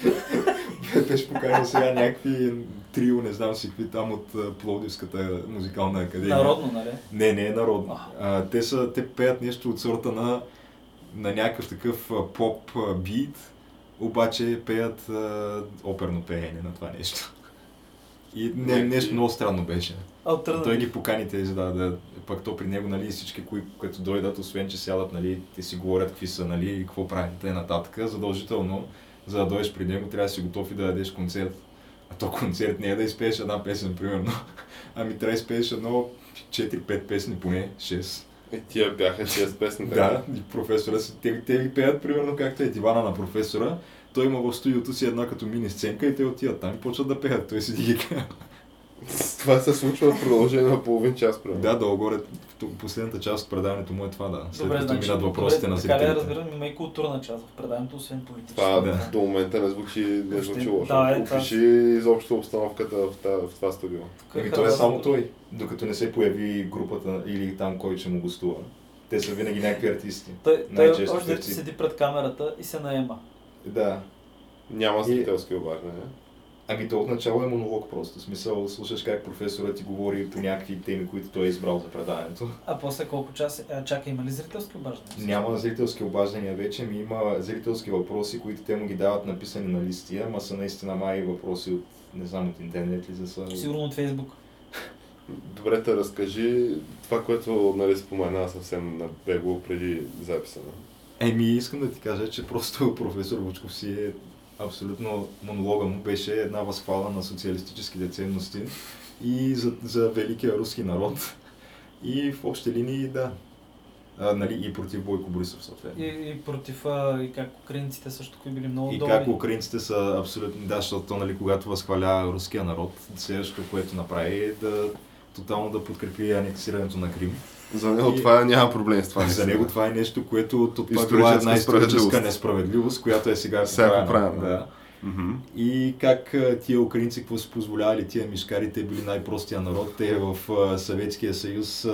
Беше поканил сега някакви трио, не знам си какви там от Пловдивската музикална академия. Народно, нали? Не, не е народно. А. Те, са, те пеят нещо от сорта на, на някакъв такъв поп бит, обаче пеят а, оперно пеене на това нещо. И не, нещо много странно беше. Той Альтернатив. ги покани тези, да, да, пък то при него, нали, всички, кои, които дойдат, освен че сядат, нали, те си говорят какви са, нали, и какво правят, и нататък, задължително, за да дойдеш при него, трябва да си готов и да дадеш концерт. А то концерт не е да изпееш една песен, примерно, ами трябва да изпееш едно 4-5 песни, поне 6. Е, тия бяха 6 песни. Да, и професора си, те, те ги пеят примерно както е дивана на професора. Той има в студиото си една като мини сценка и те отиват там и почват да пеят. Той седи ги Това се случва в продължение на половин час, примерно. Да, долу-горе, последната част от предаването му е това, да. След Добре, като значи, минат въпросите добре, на така ли зрителите. разбирам, има и културна част в предаването, освен политическа. Това Да. до момента не звучи, не звучи лошо. да, е, това- Опиши изобщо обстановката в, та- в това студио. Еми, той е харесва- само той, докато не се появи групата или там кой ще му гостува. Те са винаги някакви артисти. Той, той още седи пред камерата и се наема. Да. Няма И- зрителски обаждания. Ами то отначало е монолог просто. В смисъл, слушаш как професорът ти говори по някакви теми, които той е избрал за предаването. А после колко часа? Чака, има ли зрителски обаждания? Няма зрителски обаждания вече, ми има зрителски въпроси, които те му ги дават написани на листи, ама са наистина май въпроси от, не знам, от интернет ли за са. Сигурно от Фейсбук. Добре, те разкажи това, което нали, спомена съвсем на бегло преди записа. нали? Еми, искам да ти кажа, че просто професор Вучков си е абсолютно монолога му беше една възхвала на социалистическите ценности и за, за великия руски народ. И в общи линии, да. А, нали, и против Бойко Борисов, съответно. И, и против, а, и как украинците също кои били много И добри. как украинците са абсолютно, да, защото нали, когато възхваля руския народ, следващото, което направи е да тотално да подкрепи анексирането на Крим. За него И- това няма проблем с това. За него това е нещо, което от това била една историческа справедливост. несправедливост, която е сега Сега е Да. Мгм. И как тия украинци, какво си позволявали, тия мишкари, те били най-простия народ, те в Съветския съюз,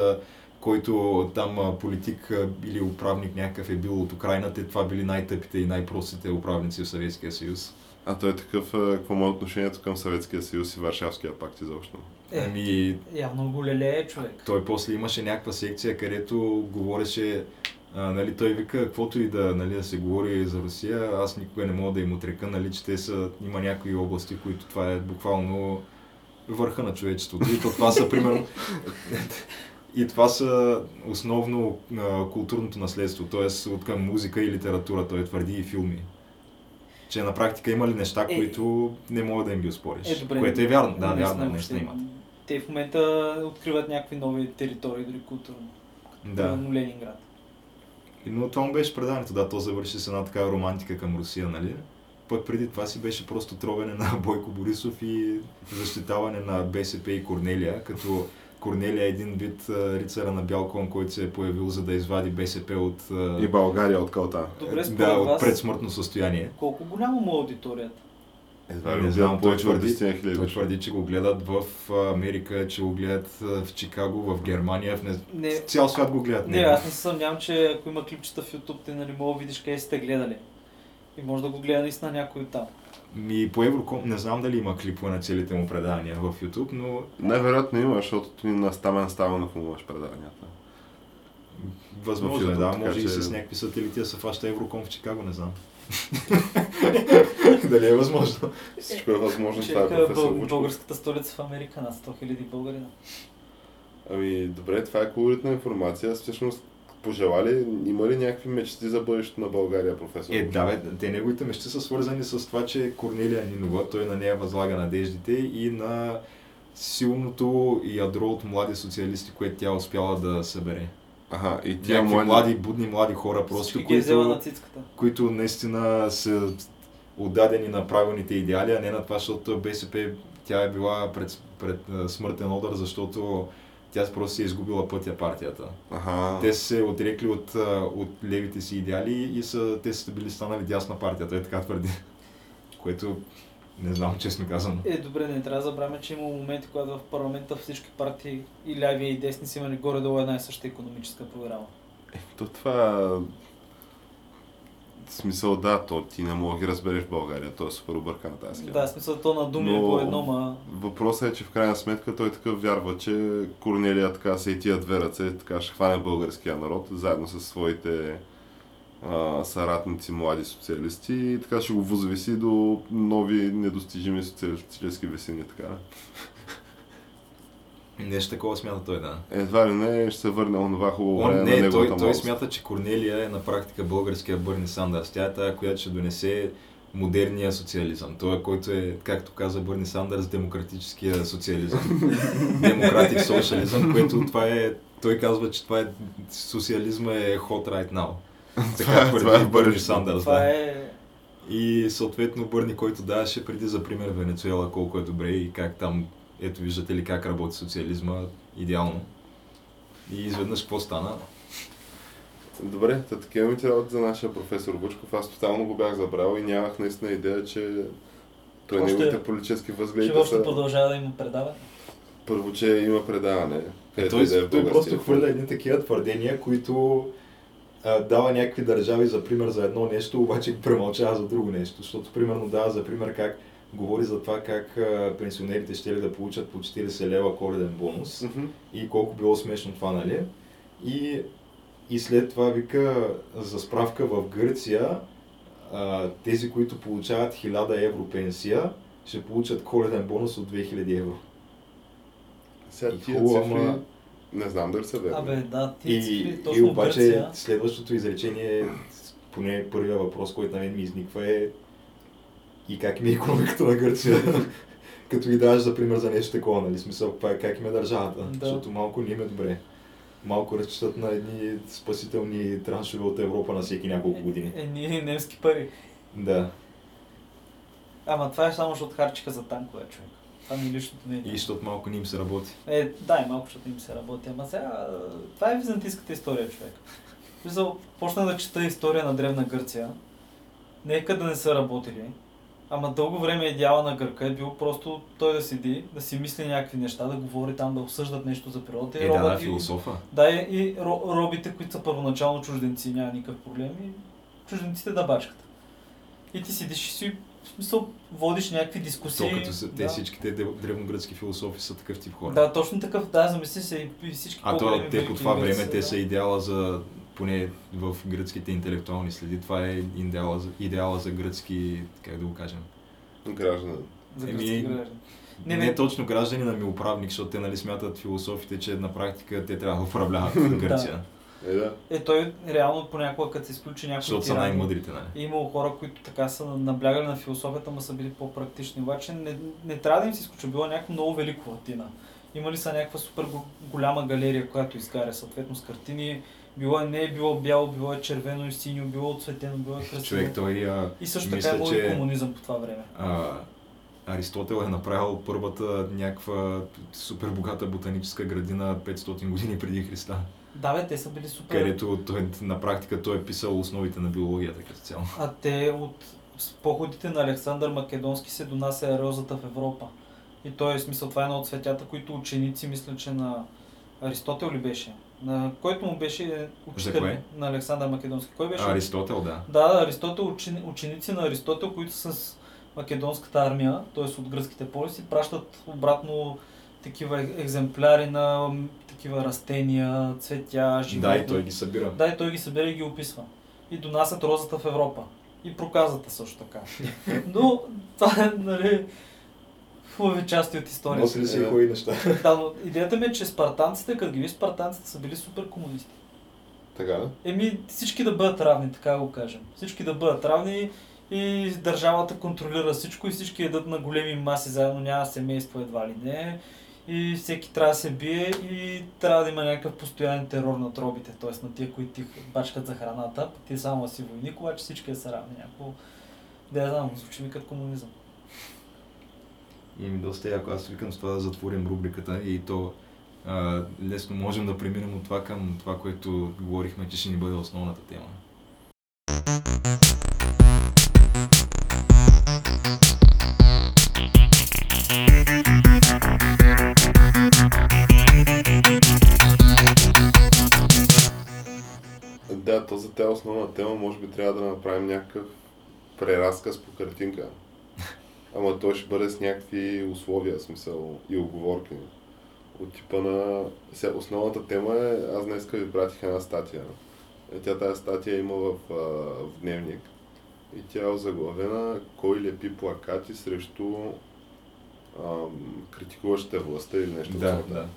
който там политик или управник някакъв е бил от Украина, те това били най-тъпите и най-простите управници в Съветския съюз. А той е такъв, какво му е отношението към Съветския съюз и Варшавския пакт изобщо? Е, Ами, явно го лелее човек. той после имаше някаква секция, където говореше, а, нали, той вика, каквото и да, нали, да се говори за Русия, аз никога не мога да им отрека, нали, че те са, има някои области, които това е буквално върха на човечеството. И то това са, примерно, и това са основно а, културното наследство, т.е. от към музика и литература, той твърди и филми. Че на практика има ли неща, Е. които не мога да им ги оспориш. Е, добре. което е вярно, да, вярно, наистина имат. Те в момента откриват някакви нови територии, дори културно. Да. Примерно Ленинград. Но това му беше предаването, да, то завърши с една такава романтика към Русия, нали? Пък преди това си беше просто тровене на Бойко Борисов и защитаване на БСП и Корнелия, като Корнелия е един вид рицара на бял кон, който се е появил за да извади БСП от, И България от калта. Добре, според да, от предсмъртно състояние. Колко голямо му е аудиторията? Едва Не ли знам, знам, той повече от твърди- 10 хиляди. Той твърди, че го гледат в Америка, че го гледат в Чикаго, в Германия, в не... Не, цял свят го гледат. не, аз не се съмнявам, че ако има клипчета в YouTube, ти нали мога да видиш къде сте гледали. И може да го гледа наистина някой там. Ми по Евроком не знам дали има клипове на целите му предавания в YouTube, но Най-вероятно има, защото ти на Стамен Стаменов му имаш преданията. възможно е, да, може и с някакви сателити да се фаща Евроком в Чикаго, не знам. дали е възможно? Всичко е възможно, Че това е бъл- българската столица в Америка над 100 000 българина. Ами, добре, това е колоритна информация. Аз Всъщност, пожелали, има ли някакви мечти за бъдещето на България, професор? Е, да, бе, те неговите мечти са свързани с това, че Корнелия Нинова, той на нея възлага надеждите и на силното ядро от млади социалисти, което тя успяла да събере. Аха, и тия млади... млади, будни млади хора, просто, е които, които наистина са отдадени на правилните идеали, а не на това, защото БСП тя е била пред, пред смъртен удар, защото тя просто си е изгубила пътя партията. Аха, Те са се отрекли от, от левите си идеали и са, те са били станали дясна партия, той така твърди. Което не знам, честно казано. Е, добре, не трябва да забравяме, че има моменти, когато в парламента всички партии и ляви и десни са имали горе-долу една и съща економическа програма. то това... В смисъл, да, то ти не мога да ги разбереш в България. То е супер объркана тази схема. Да, смисъл то на думи е Но- по едно, ма... Въпросът е, че в крайна сметка той такъв вярва, че Корнелия така се и тия две ръце, така ще хване българския народ, заедно с своите а, съратници, млади социалисти и така ще го възвиси до нови недостижими социалистически весени. Така. Нещо такова смята той, да. Едва ли не ще се върне онова хубаво Он, време на не, неговата той, той смята, че Корнелия е на практика българския Бърни Сандърс. Тя е тая, която ще донесе модерния социализъм. Той, е, който е, както каза Бърни Сандърс, демократическия социализъм. Демократик социализъм, което това е... Той казва, че това е... Социализма е hot right now. Така е- това е Бърни бъдещето. Сандърс. Това Да. е... И съответно Бърни, който даваше преди за пример Венецуела, колко е добре и как там, ето виждате ли как работи социализма идеално. И изведнъж какво стана? Добре, та такива ми ти работи за нашия професор Вучков. Аз тотално го бях забрал и нямах наистина идея, че той Още- неговите политически възгледи Че още са... продължава да има предаване. Първо, че има предаване. Е, той, е той българския просто хвърля едни такива твърдения, които а, дава някакви държави за пример за едно нещо, обаче премълчава за друго нещо. Защото примерно дава за пример как говори за това как а, пенсионерите ще ли да получат по 40 лева коледен бонус Мгм. и колко било смешно това, нали? И, и след това вика за справка в Гърция а, тези, които получават 1000 евро пенсия, ще получат коледен бонус от 2000 евро. Сега И хубаво, цифри, ама- не знам дали са верни. Абе, да, тия И, цифри, и точно в обаче Гърция. следващото изречение, поне първия въпрос, който на мен ми изниква е и как ми е економиката на Гърция, като ги даваш за пример за нещо такова, нали? Смисъл, как им е държавата, Да. защото малко не им е добре. Малко разчитат на едни спасителни траншове от Европа на всеки няколко години. Е, ние немски пари. Да. Ама това е само защото харчиха за танкове, човек. Това ми е личното мнение. И защото малко не им се работи. Е, да, и малко, защото им се работи. Ама сега, това е византийската история, човек. Мисъл, почна да чета история на Древна Гърция. Нека да не са работили. Ама дълго време идеала на Гърка е бил просто той да седи, да си мисли някакви неща, да говори там, да обсъждат нещо за природа. Е, да, да, робът- философа. Да, и, и ро, робите, които са първоначално чужденци, няма никакъв проблем. И чужденците да бачкат. И ти седиш и си, в смисъл, водиш някакви дискусии. То като са, те да. всичките древногръцки философи са такъв тип хора. Да, точно такъв, да, замисли се и- всички А то, те по това време, те да. са идеала за, поне в гръцките интелектуални следи, това е идеала за, идеала за гръцки, как да го кажем. Гражданин. За Еми, гръцки граждани. Не, Не, не точно граждани на милоправник, защото те нали смятат философите, че на практика те трябва да управляват Гърция. Е, да. Е, той реално понякога, като се изключи някои защото са най-мъдрите, нали? е имало хора, които така са наблягали на философията, но са били по-практични. Обаче не, не трябва да им се изключва. Било някакво много велико Атина. Имали са някаква супер го- голяма галерия, която изгаря съответно с картини. Било е, не е било бяло, било е червено и синьо, било отцветено, било е красиво. Човек, той а, И също така мисля, е имало че- и комунизъм по това време. а, Аристотел е направил първата някаква супер богата ботаническа градина 500 години преди Христа, Да, бе, те са били супер. където той, на практика той е писал основите на биологията като цяло. А те от походите на Александър Македонски се донася розата в Европа. И той е смисъл, това е едно от светята, които ученици, мисля, че на Аристотел ли беше? На който му беше учител на Александър Македонски. Кой беше? Аристотел, да. Да, Аристотел, учени, ученици на Аристотел, които с македонската армия, т.е. от гръцките полиси, пращат обратно такива е- екземпляри на такива растения, цветя, животни. Да, и той ги събира. Да, и той ги събира и ги описва. И донасят розата в Европа. И проказата също така. Но това е, нали, хубави части от историята. Носи си хубави неща. Да, но идеята ми е, че спартанците, като ги видиш, спартанците са били супер комунисти. Така да? Еми, всички да бъдат равни, така го кажем. Всички да бъдат равни и държавата контролира всичко и всички едат на големи маси заедно, няма семейство едва ли не. И всеки трябва да се бие и трябва да има някакъв постоянен терор над робите, т.е. на тия, които ти бачкат за храната, ти само си войник, обаче всички са равни. Някакво, да я знам, звучи ми като комунизъм. И ми доста яко. Аз викам с това да затворим рубриката и то а, лесно можем да преминем от това към това, което говорихме, че ще ни бъде основната тема. То за тази основна тема може би трябва да направим някакъв преразказ по картинка. Ама той ще бъде с някакви условия, смисъл и оговорки. От типа на... Сега, основната тема е, аз днес ви пратих една статия. Е, Тя тази статия има в, а, в дневник. И тя е озаглавена Кой лепи плакати срещу ам, критикуващите властта или нещо. Да, да.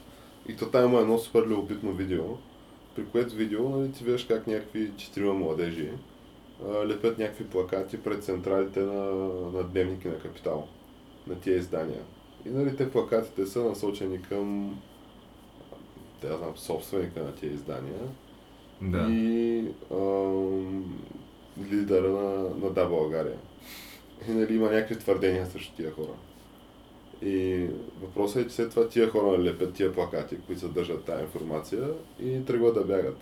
И то там има едно супер любопитно видео, при което видео нали, ти виждаш как някакви четирима младежи а, лепят някакви плакати пред централите на, на дневники на Капитал, на тия издания. И нали, те плакатите са насочени към да знам, собственика на тия издания Да. и ам, лидера на, на Да България. И нали, има някакви твърдения срещу тия хора. И въпросът е, че след това тия хора лепят тия плакати, които съдържат тази информация и тръгват да бягат.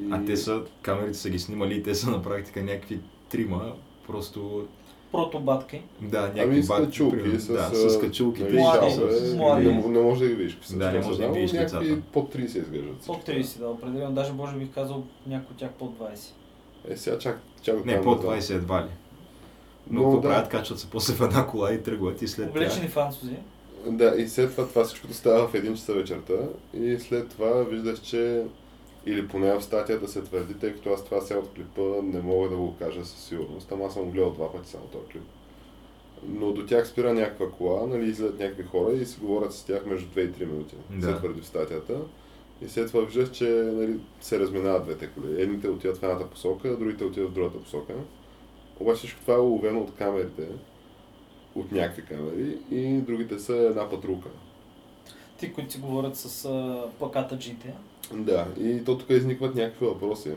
И... А те са, камерите са ги снимали и те са на практика някакви трима, просто, Протобатки. да, някакви Ами с батки, качулки, примерно. с, да, с качулките. нали, с- млади. Не, не можеш да ги видиш. Да, не можеш да ги видиш някакви под 30 изглеждат. Под всички. 30, да, определено. Даже може бих казал някой от тях под 20. Е, сега чак, чак Не, под да знам. 20 едва ли. Но, какво да. правят, качват се после в една кола и тръгват и след Облечени тях. французи. Да, и след това това всичкото става в един часа вечерта и след това виждаш, че или поне в статията се твърди, тъй като аз това сега от клипа не мога да го кажа със сигурност, ама аз съм гледал два пъти само този клип. Но до тях спира някаква кола, нали, излизат някакви хора и си говорят с тях между 2 и 3 минути. Да. Се твърди в статията. И след това виждаш, че нали, се разминават двете коли. Едните отиват в едната посока, другите отиват в другата посока. Обаче всичко това е уловено от камерите, от някакви камери и другите са една патрулка. Ти, които си говорят с а, плакатаджите. Да, и то тук изникват някакви въпроси.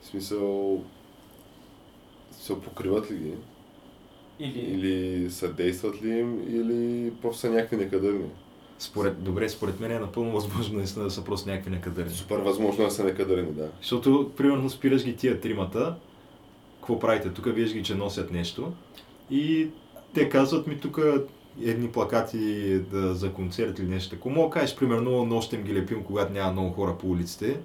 В смисъл, се покриват ли ги? Или... Или съдействат ли им, или просто са някакви некадърни. Според, добре, според мен е напълно възможно наистина да са просто някакви некадърни. Супер възможно е да са некадърни, да. Защото, примерно, спираш ги тия тримата, какво правите? Тук, виждаш ги, че носят нещо. И те казват ми тук едни плакати да, за концерт или нещо такова. Мога да кажеш, примерно, нощем ги лепим, когато няма много хора по улиците.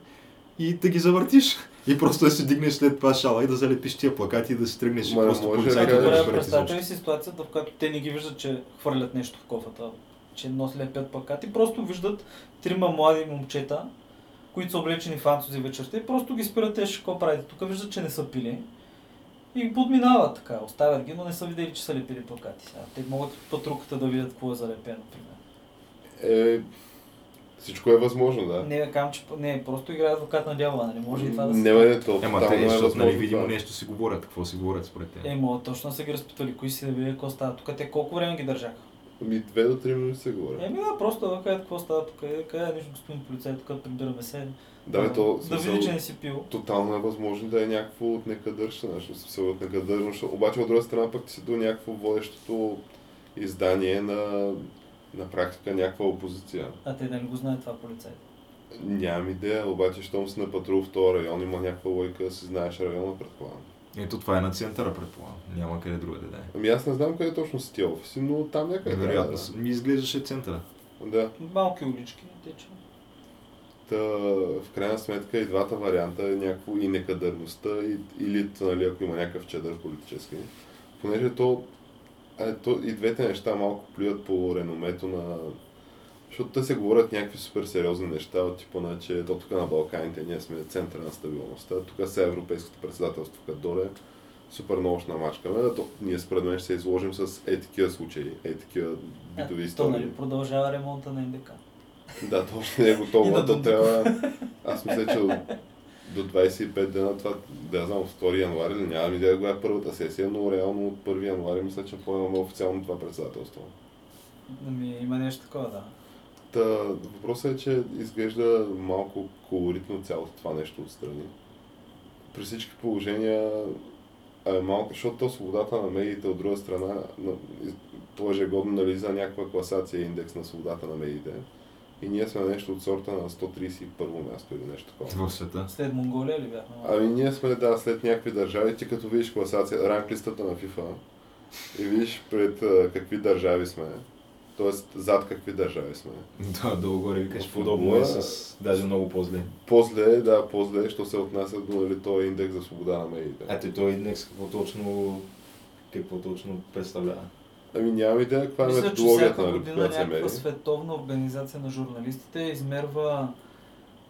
И да ги завъртиш. И просто да си дигнеш след това шала и да залепиш тия плакати и да си тръгнеш и Ма, просто полицайите да разберат представете ли си ситуацията, в която те не ги виждат, че хвърлят нещо в кофата, че нос лепят плакати, просто виждат трима млади момчета, които са облечени французи вечерта и просто ги спират. Те, ще какво правите. Тук виждат, че не са пили и подминават така, оставят ги, но не са видели, че са лепили плакати. Сега, те могат от патрулката да видят какво е залепено, примерно. Е, всичко е възможно, да. Не, кам, че не, просто играе адвокат на дявола, не може и това да се Не, бе, то Ема те, е защото нали видимо това. нещо си говорят. Какво си говорят според те? Е, мога точно са ги разпитвали, кои си да видят какво става. Тук те колко време ги държаха? Ми, две до три минути се говори. Еми да, просто да кажат какво става тук. Е, Къде е нещо, господин полицай, тук прибираме се. Да, бе, то, да смисъл, види, че не си пил. тотално е възможно да е някакво от некадърщина, нещо смисъл от некадърно, защото- обаче от друга страна пък ти си до някакво водещото издание на, на практика някаква опозиция. А те да не го знаят това полицай. Нямам идея, обаче, щом си на патрул в този район, има някаква лойка да си знаеш района, предполагам. Ето това е на центъра, предполагам. Няма къде друга да е. Ами аз не знам къде точно са тия офиси, но там някъде. Вероятно. да с- Ми изглеждаше центъра. е. Да. Малки улички, тече. Та, в крайна сметка и двата варианта е някакво и некадърността, и, или нали, ако има някакъв чедър политически. Понеже то, е, то и двете неща малко плюят по реномето на... Защото те се говорят някакви супер сериозни неща, от типа на, че то тук на Балканите ние сме центъра на стабилността, тук сега европейското председателство като дойде, супер много ще намачкаме, да, то, ние според мен ще се изложим с е такива случаи, е такива битови то истории. нали продължава ремонта на НДК. Да, точно не е готово. на То трябва... Аз мисля, че до, до 25 дена това, да знам, в 2 януари или нямам идея кога е първата сесия, но реално от 1 януари мисля, че поемаме официално това председателство. Ами, има нещо такова, да. Та, въпросът е, че изглежда малко колоритно цялото това нещо отстрани. При всички положения а е малко, защото то свободата на медиите от друга страна, то ежегодно нали, за някаква класация индекс на свободата на медиите. И ние сме нещо от сорта на 131 място или нещо такова. В света. След Монголия ли бяхме? Ами ние сме, да, след някакви държави, ти като видиш класация, ранглистата на FIFA и видиш пред а, какви държави сме, т.е. зад какви държави сме. Да, долу горе викаш В подобно е с даже много по-зле. По-зле, да, по-зле, що се отнася до нали, този индекс за свобода на медиите. Ето този индекс какво точно, какво точно представлява? Ами нямам идея каква е Мисля, че методологията, всяка по година някаква световна организация на журналистите измерва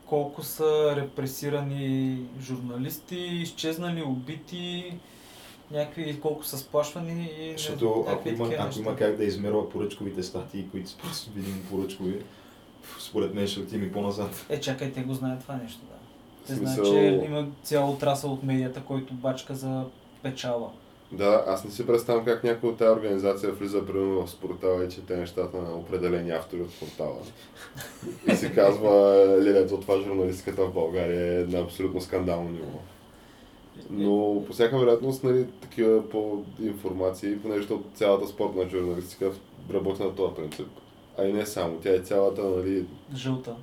колко са репресирани журналисти, изчезнали, убити, някакви колко са сплашвани и Защото ако има, ако има как да измерва поръчковите статии, които са просто видимо поръчкови, според мен ще отидем и по-назад. Е, чакай, те го знаят това нещо, да. Те Смисъл- знаят, че има цял отрасъл от медията, който бачка за печала. Да, аз не си представям как някой от тази организация влиза примерно в портала и чете нещата на определени автори от портала. И си казва, леле, то това журналистиката в България е на абсолютно скандално ниво. Но по всяка вероятност, нали, такива по информации, понеже от цялата спортна журналистика работи на този принцип. А и не само, тя е цялата, нали, Жълта.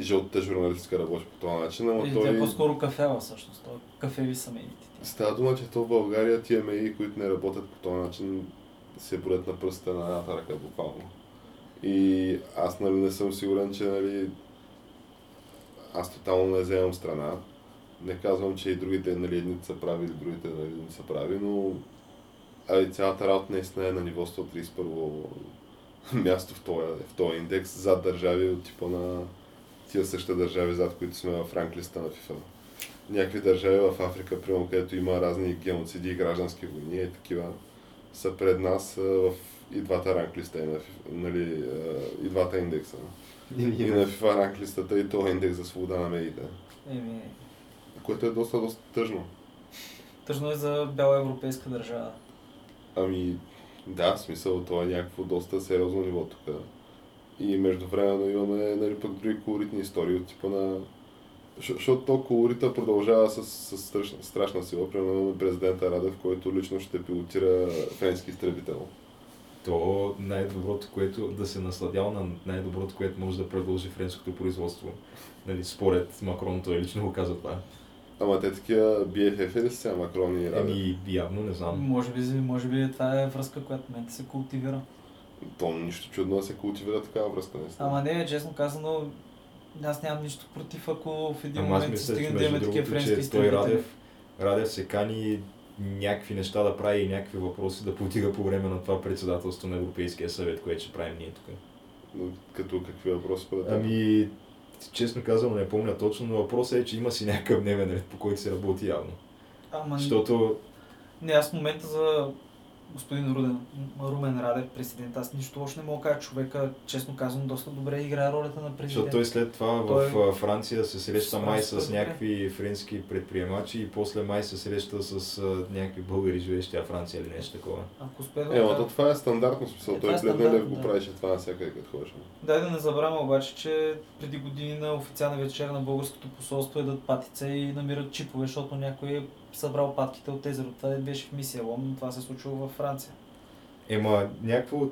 жълтата журналистика работи по този начин, ама И той... тя е по-скоро кафева всъщност. Той кафеви са медиите. Става дума, че то в България тия медии, които не работят по този начин, се броят на пръстите на едната ръка буквално. И аз нали, не съм сигурен, че нали, аз тотално не вземам страна. Не казвам, че и другите нали, едните са прави или другите нали, не са прави, но а и цялата работа наистина е на ниво 131 място в този, в този индекс зад държави от типа на тия същите държави, зад които сме в ранглиста на FIFA някакви държави в Африка, примерно, където има разни геноциди и граждански войни и такива, са пред нас в и двата ранглиста, и, на, нали, и двата индекса. И на FIFA ранглистата и този индекс за свобода на медиите. Еми, Което е доста, доста тъжно. тъжно е за бяла европейска държава. Ами, да, смисъл, това е някакво доста сериозно ниво тук. И междувременно имаме нали, пък други колоритни истории от типа на... Защо- Защото то колорита продължава с, с страшна, страшна сила. Примерно президента Радев, който лично ще пилотира френски изтребител. То най-доброто, което да се насладява на най-доброто, което може да предложи френското производство. Нали, според Макрон той лично го каза това. Ама те такива BFF ли са сега Макрон и Радев? Еми, явно не знам. Може би, може би това е връзка, която в момента се култивира. То нищо чудно да се култивира такава връзка. наистина. Ама не, честно казано, аз нямам нищо против, ако в един Ама момент се мисля, стигне да между има такива френски че той. Радев, Радев се кани някакви неща да прави и някакви въпроси да потига по време на това председателство на Европейския съвет, което ще правим ние тук. Като какви въпроси теб? Ами, честно казано не помня точно, но въпросът е, че има си някакъв дневен ред, по който се работи явно. Ама Защото не, аз в момента за господин Руден, Румен Радев, президент, аз нищо още не мога да кажа. Човека, честно казвам, доста добре играе ролята на президент. Защото той след това Той- в Франция се среща май с някакви френски предприемачи и после май се среща с а, някакви българи, живеещи в Франция или нещо такова. Ако успее да Е, то това е стандартно смисъл. Е, Той това е Плевнелев го да. правеше това навсякъде като ходеше. Дай да не забравяме обаче, че преди години на официална вечер на българското посолство едат патица и намират чипове, защото някой е събрал патките от езеро. Това беше в мисия Лом, но това се случва във Франция. Ема, някакво...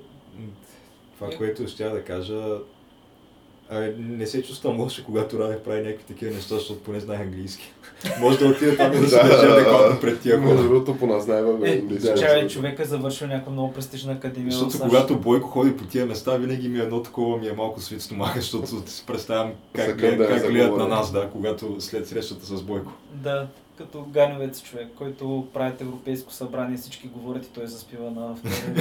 Това, Е. което ще да кажа, А, не се чувствам лошо, когато Радев прави някакви такива неща, защото поне знае английски. Може да отида там и да се да, адекватно пред тия Между хора. другото, по нас знае Е, английски. чакай, човек е завършил някаква много престижна академия Защото когато Бойко ходи по тия места, винаги ми е едно такова, ми е малко свит стомаха, защото си представям как, За гледат, на нас, да, когато след срещата с Бойко. Да, като ганевец човек, който правят европейско събрание, всички говорят и той заспива на,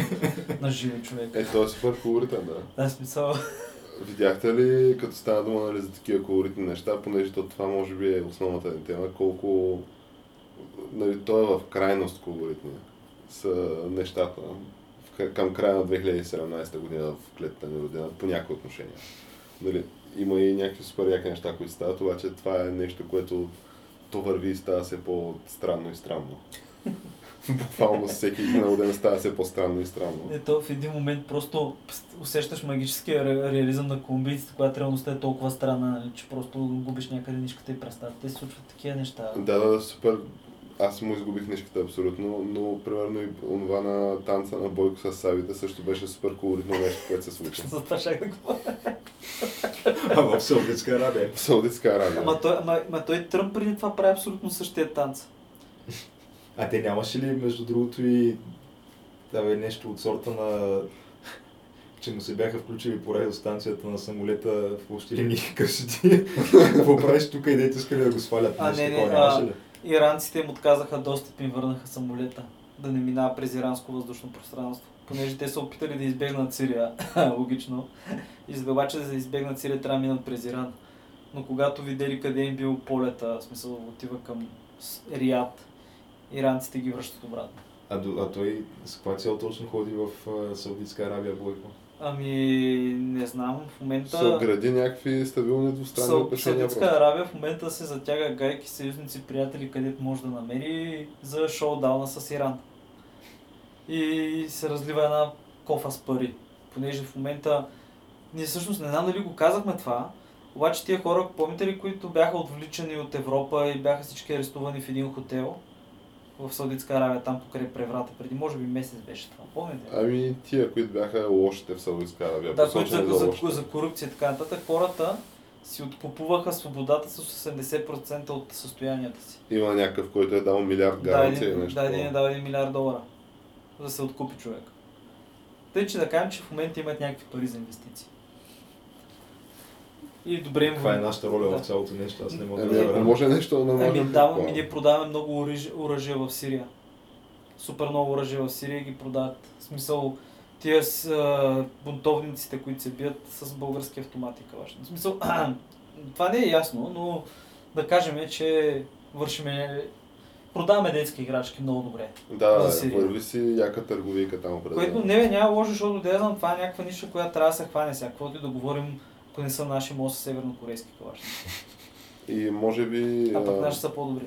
на живо човек. Е, той е супер колоритен, да. Да, смисъл. Видяхте ли, като стана дума нали, за такива колоритни неща, понеже то това може би е основната ни тема, колко нали, той е в крайност колоритни са нещата към края на 2017 година в клетата ни родина по някои отношения. Нали, има и някакви супер яки неща, които стават, обаче това е нещо, което то върви и става все по-странно и странно. Буквално всеки изминал ден става все по-странно и странно. Ето в един момент просто усещаш магическия ре- реализъм на колумбийците, когато реалността е толкова странна, нали, че просто губиш някъде нишката и представа. Те се случват такива неща. Да, да, супер. Аз му изгубих нишката абсолютно, но примерно и онова на танца на Бойко с Савите също беше супер колоритно нещо, което се случи. За това шах да го А в Саудитска Арабия. В Саудитска Арабия. Ама той, ама, ама той Тръмп преди това прави абсолютно същия танц. А те нямаше ли, между другото, и да, бе, нещо от сорта на че му се бяха включили по радиостанцията на самолета в общини къщи. Какво правиш тук и дете искали да го свалят? А, нещо не, не, а, ли? Иранците им отказаха достъп и върнаха самолета да не минава през иранско въздушно пространство. Понеже те са опитали да избегнат Сирия, логично. И за да обаче да избегнат Сирия трябва да минат през Иран. Но когато видели къде им бил полета, в смисъл отива към Риад, иранците ги връщат обратно. А, а той с каква цел точно ходи в Саудитска Арабия, Бойко? Ами, не знам, в момента... Са гради някакви стабилни двустранни отношения. Саудитска. Арабия в момента се затяга гайки, съюзници, приятели, където може да намери за шоудауна с Иран. И се разлива една кофа с пари. Понеже в момента, ние всъщност не знам дали го казахме това, обаче тия хора, помните ли, които бяха отвличани от Европа и бяха всички арестувани в един хотел в Саудитска Арабия, там покрай преврата, преди може би месец беше това, помните? Ами тия, които бяха лошите в Саудитска Арабия, Да, които за, за, лошите. за корупция и така нататък, хората си откупуваха свободата с 80% от състоянията си. Има някакъв, който е дал милиард Да, гаранция или един, нещо. да, един е дал 1 милиард долара, за да се откупи човек. Тъй, че да кажем, че в момента имат някакви пари за инвестиции. И добре им Каква е нашата роля Да. в цялото нещо? Аз не мога Ами, да разбера. може нещо да намажем. Ами даваме, ми ние продаваме много оръжие, оръжие в Сирия. Супер много оръжие в Сирия ги продават. В смисъл, тия с, а, бунтовниците, които се бият с български автомати калашни. В смисъл, това не е ясно, но да кажем, че вършиме, продаваме детски играчки много добре. Да, върви си яка търговийка там определено. Което не няма лошо, защото да знам, това е някаква ниша, която трябва да се хване сега. Каквото и да говорим, ако не са наши, може да са севернокорейски калашни. И може би... А пък наши са по-добри.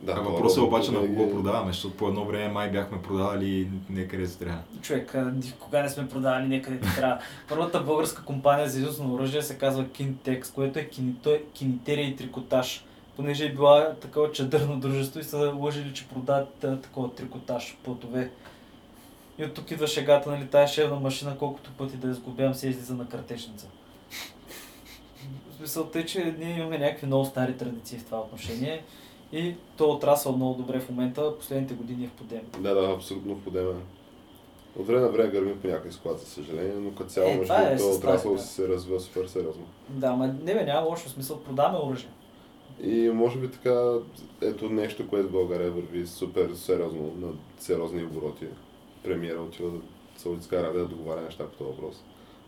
Да, А въпросът е обаче на кого продаваме, защото по едно време май бяхме продавали не къде се трябва. Човек, кога не сме продавали някъде трябва. Първата българска компания за износ на оръжие се казва Kintex, което е кинитерия и трикотаж. Понеже е била такова чадърно дружество и са лъжили, че продават а, такова трикотаж, платове. И от тук идва шегата, нали, тая шевна машина, колкото пъти да я сгубявам, се излиза на картечница. В смисъл, тъй, че ние имаме някакви много стари традиции в това отношение и то отрасъл много добре в момента, последните години е в подем. Да, да, абсолютно подемен. От време на време гърми по някой склад, за съжаление, но като цяло Е, между е с отрасъл да. се развива супер сериозно. Да, ма не бе, няма лошо смисъл, продаваме оръжие. И може би така, ето нещо, което в България върви супер сериозно, на сериозни обороти. Премиера отива в Саудитска Арабия да договаря неща по този въпрос.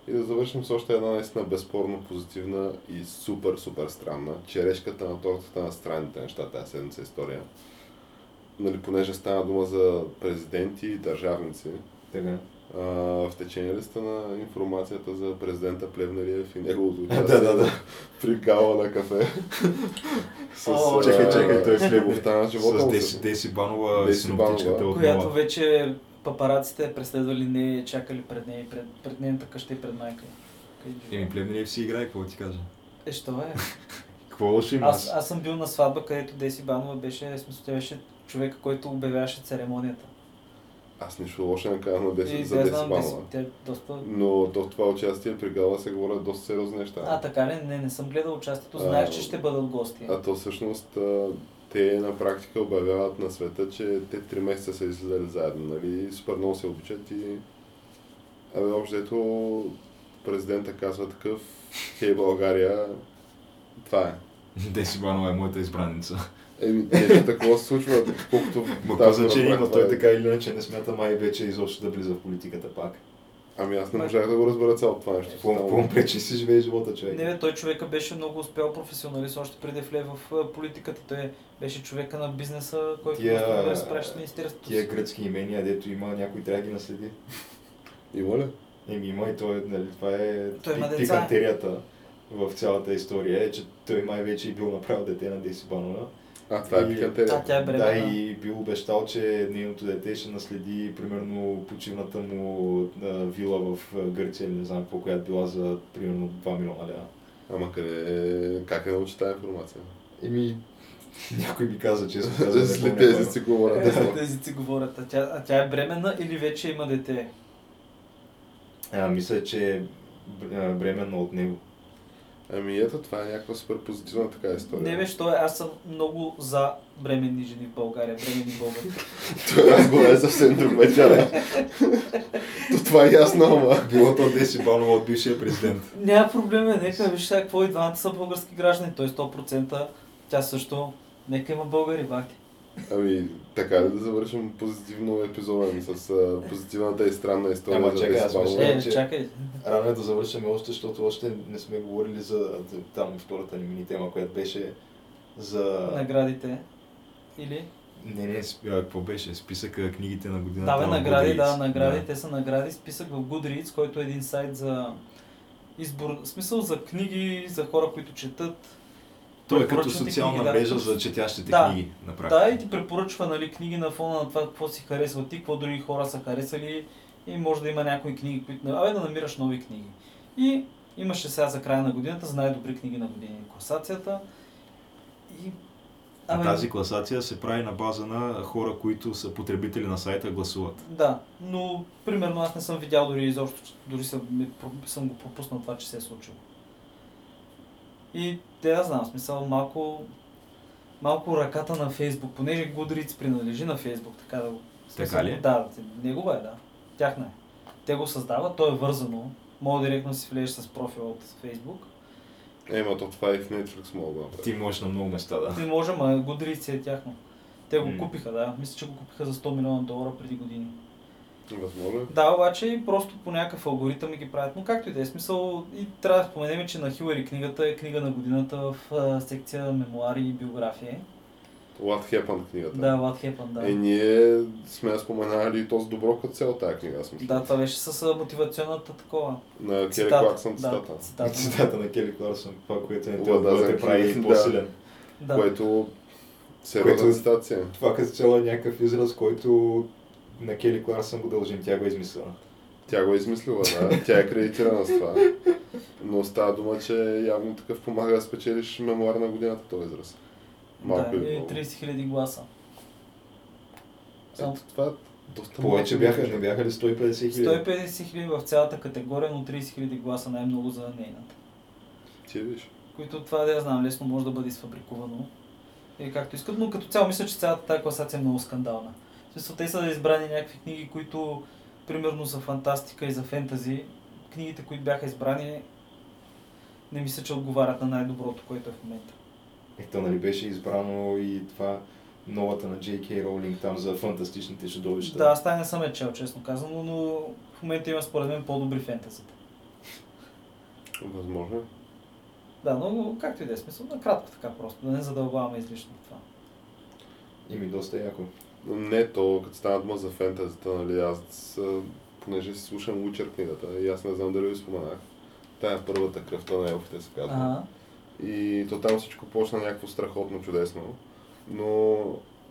И да завършим с още една наистина безспорно позитивна и супер, супер странна. Черешката на тортата на странните неща, тази седмица история. Нали, понеже стана дума за президенти и държавници, Така. а, в течение ли сте на информацията за президента Плевнелиев и неговото Да, участие да, да. при гала на кафе? С, О, Чакай, чакай, той е с любовта на живота С Деси, Деси Банова, Деси синоптичката Банова. от която вече папараците е преследвали не чакали пред нея, и пред, пред нейната къща и пред майка. Еми, Плевнелиев си играе, какво ти кажа? Е, що е? Какво лошо има? Аз, аз съм бил на сватба, където Деси Банова беше, смисъл, тя беше човека, който обявяваше церемонията. Аз нищо лошо не казвам на 10, И за да 10 знам, банова. те доста... Но в това участие при Гала се говорят доста сериозни неща. А, така ли? Не, не съм гледал участието. А, Знаех, че ще бъдат гости. А то всъщност а, те на практика обявяват на света, че те три месеца са излизали заедно, нали? Супер много се обичат и... Абе, общо ето президента казва такъв, хей България, това е. Деси Банова е моята избранница. Еми, нещо такова се случва, колкото... Ма значение има? Той е. така или иначе не смята май вече изобщо да влиза в политиката пак. Ами аз не можах да го разбера цялото това нещо. Му пречи си живее живота човек? Не, бе, той човека беше много успял професионалист, още преди влезе в политиката. Той беше човека на бизнеса, който Тия- да разпраща с Министерството. Тия гръцки имения, дето има, някой трябва да ги наследи. Има ли? Еми има и той, нали, това е пикантерията в цялата история, е, че той май вече и бил направил дете на Деси Банова. А, това е И- пикантерия. А, тя е Да, бременна. и бил обещал, че нейното дете ще наследи примерно почивната му а, вила в Гърция или не знам по която била за примерно 2 милиона лева. Ама къде, как е научи тази информация? Еми, някой ми каза, че не След помня тези си говорят. Те за тези си говорят. А тя, а тя е бременна или вече има дете? А, мисля, че е бременна от него. Ами ето, това е някаква супер позитивна така история. Не, беше, той, аз съм много за бременни жени в България, бременни българи. Това разговор е съвсем друг вечер. То това е ясно, ама. Било то Деси Банова от бившия президент. Няма проблем, е, нека виж сега какво и двамата са български граждани, той 100%, тя също, нека има българи, бахти. Ами, така ли да завършим позитивно епизода с а, позитивната и странна история Ама за чакай, аз мисля- Е, че- чакай. Рано е да завършим още, защото още не сме говорили за за там втората ни мини тема, която беше за... Наградите. Или? Не, не, а, какво беше? Списъка книгите на годината Да, бе, на награди, Goodreads. да, награди, те са награди, списък в Goodreads, който е един сайт за избор, в смисъл за книги, за хора, които четат. Той е като социална книги, да. мрежа за четящите Да. книги, на практика. Да, и ти препоръчва нали, книги на фона на това, какво си харесва ти, какво други хора са харесали и може да има някои книги, които... Абе да намираш нови книги. И имаше сега за края на годината за най-добри книги на години класацията. И... А тази класация се прави на база на хора, които са потребители на сайта, гласуват. Да, но примерно аз не съм видял дори изобщо, дори съм, съм го пропуснал това, че се е случило. И те да знам, смисъл малко, малко ръката на Фейсбук, понеже Goodreads принадлежи на Фейсбук, така да го... Така ли? Да, негова е, да. Тяхна е. Те го създават, то е вързано. Мога директно си влезеш с профила от Фейсбук. Е, ма то това и в Netflix мога. Ти можеш на много места, да. Не може, ма си е тяхно. Те го М. купиха, да. Мисля, че го купиха за 100 милиона долара преди години. Възможно е. Да, обаче и просто по някакъв алгоритъм ги правят. Но както и да е смисъл, и трябва да споменем, че на Хилари книгата е книга на годината в а, секция мемуари и биографии. What Happened книгата. Да, What Happened, да. Е, ние сме споменали и то с добро като цяло тази книга, аз мисля. Да, това беше с мотивационната такова. На Кери Цитата, Клаксън да, цитата. цитата. Цитата на Кели Кларсън, това, което не те, да те прави по-силен. Да. Което сериозна Което- цитация. Това като цяло е някакъв израз, който на Кели Кларсън го дължим, тя го е измислила. Тя го е измислила, да. Тя е кредитирана с това. Но става дума, че явно такъв помага да спечелиш мемуар на годината този израз. Малко да, или и много. 30 000 гласа. Само Ето, това е доста Повече бяха, мисля. не бяха ли 150 хиляди? 150 хиляди в цялата категория, но 30 000 гласа най-много за нейната. Ти виж. които това да я знам, лесно може да бъде изфабрикувано. И както искат, но като цяло мисля, че цялата тази класация е много скандална. Смисъл, те са избрани някакви книги, които примерно за фантастика и за фентази, книгите, които бяха избрани, не мисля, че отговарят на най-доброто, което е в момента. Ето, нали беше избрано и това новата на J.K. Роулинг там за фантастичните чудовища. Да, аз тази не съм е чел, честно казано, но в момента има според мен по-добри фентазите. Възможно. е. Да, но както и да е смисъл, накратко така просто, да не задълбаваме излишно това. И ми доста яко. Не, то като стана дума за фентазите, нали, аз, понеже си слушам Witcher книгата, и аз не знам дали ви споменах. Тая първата кръвта на елфите се казва. Ага. И то там всичко почна някакво страхотно чудесно. Но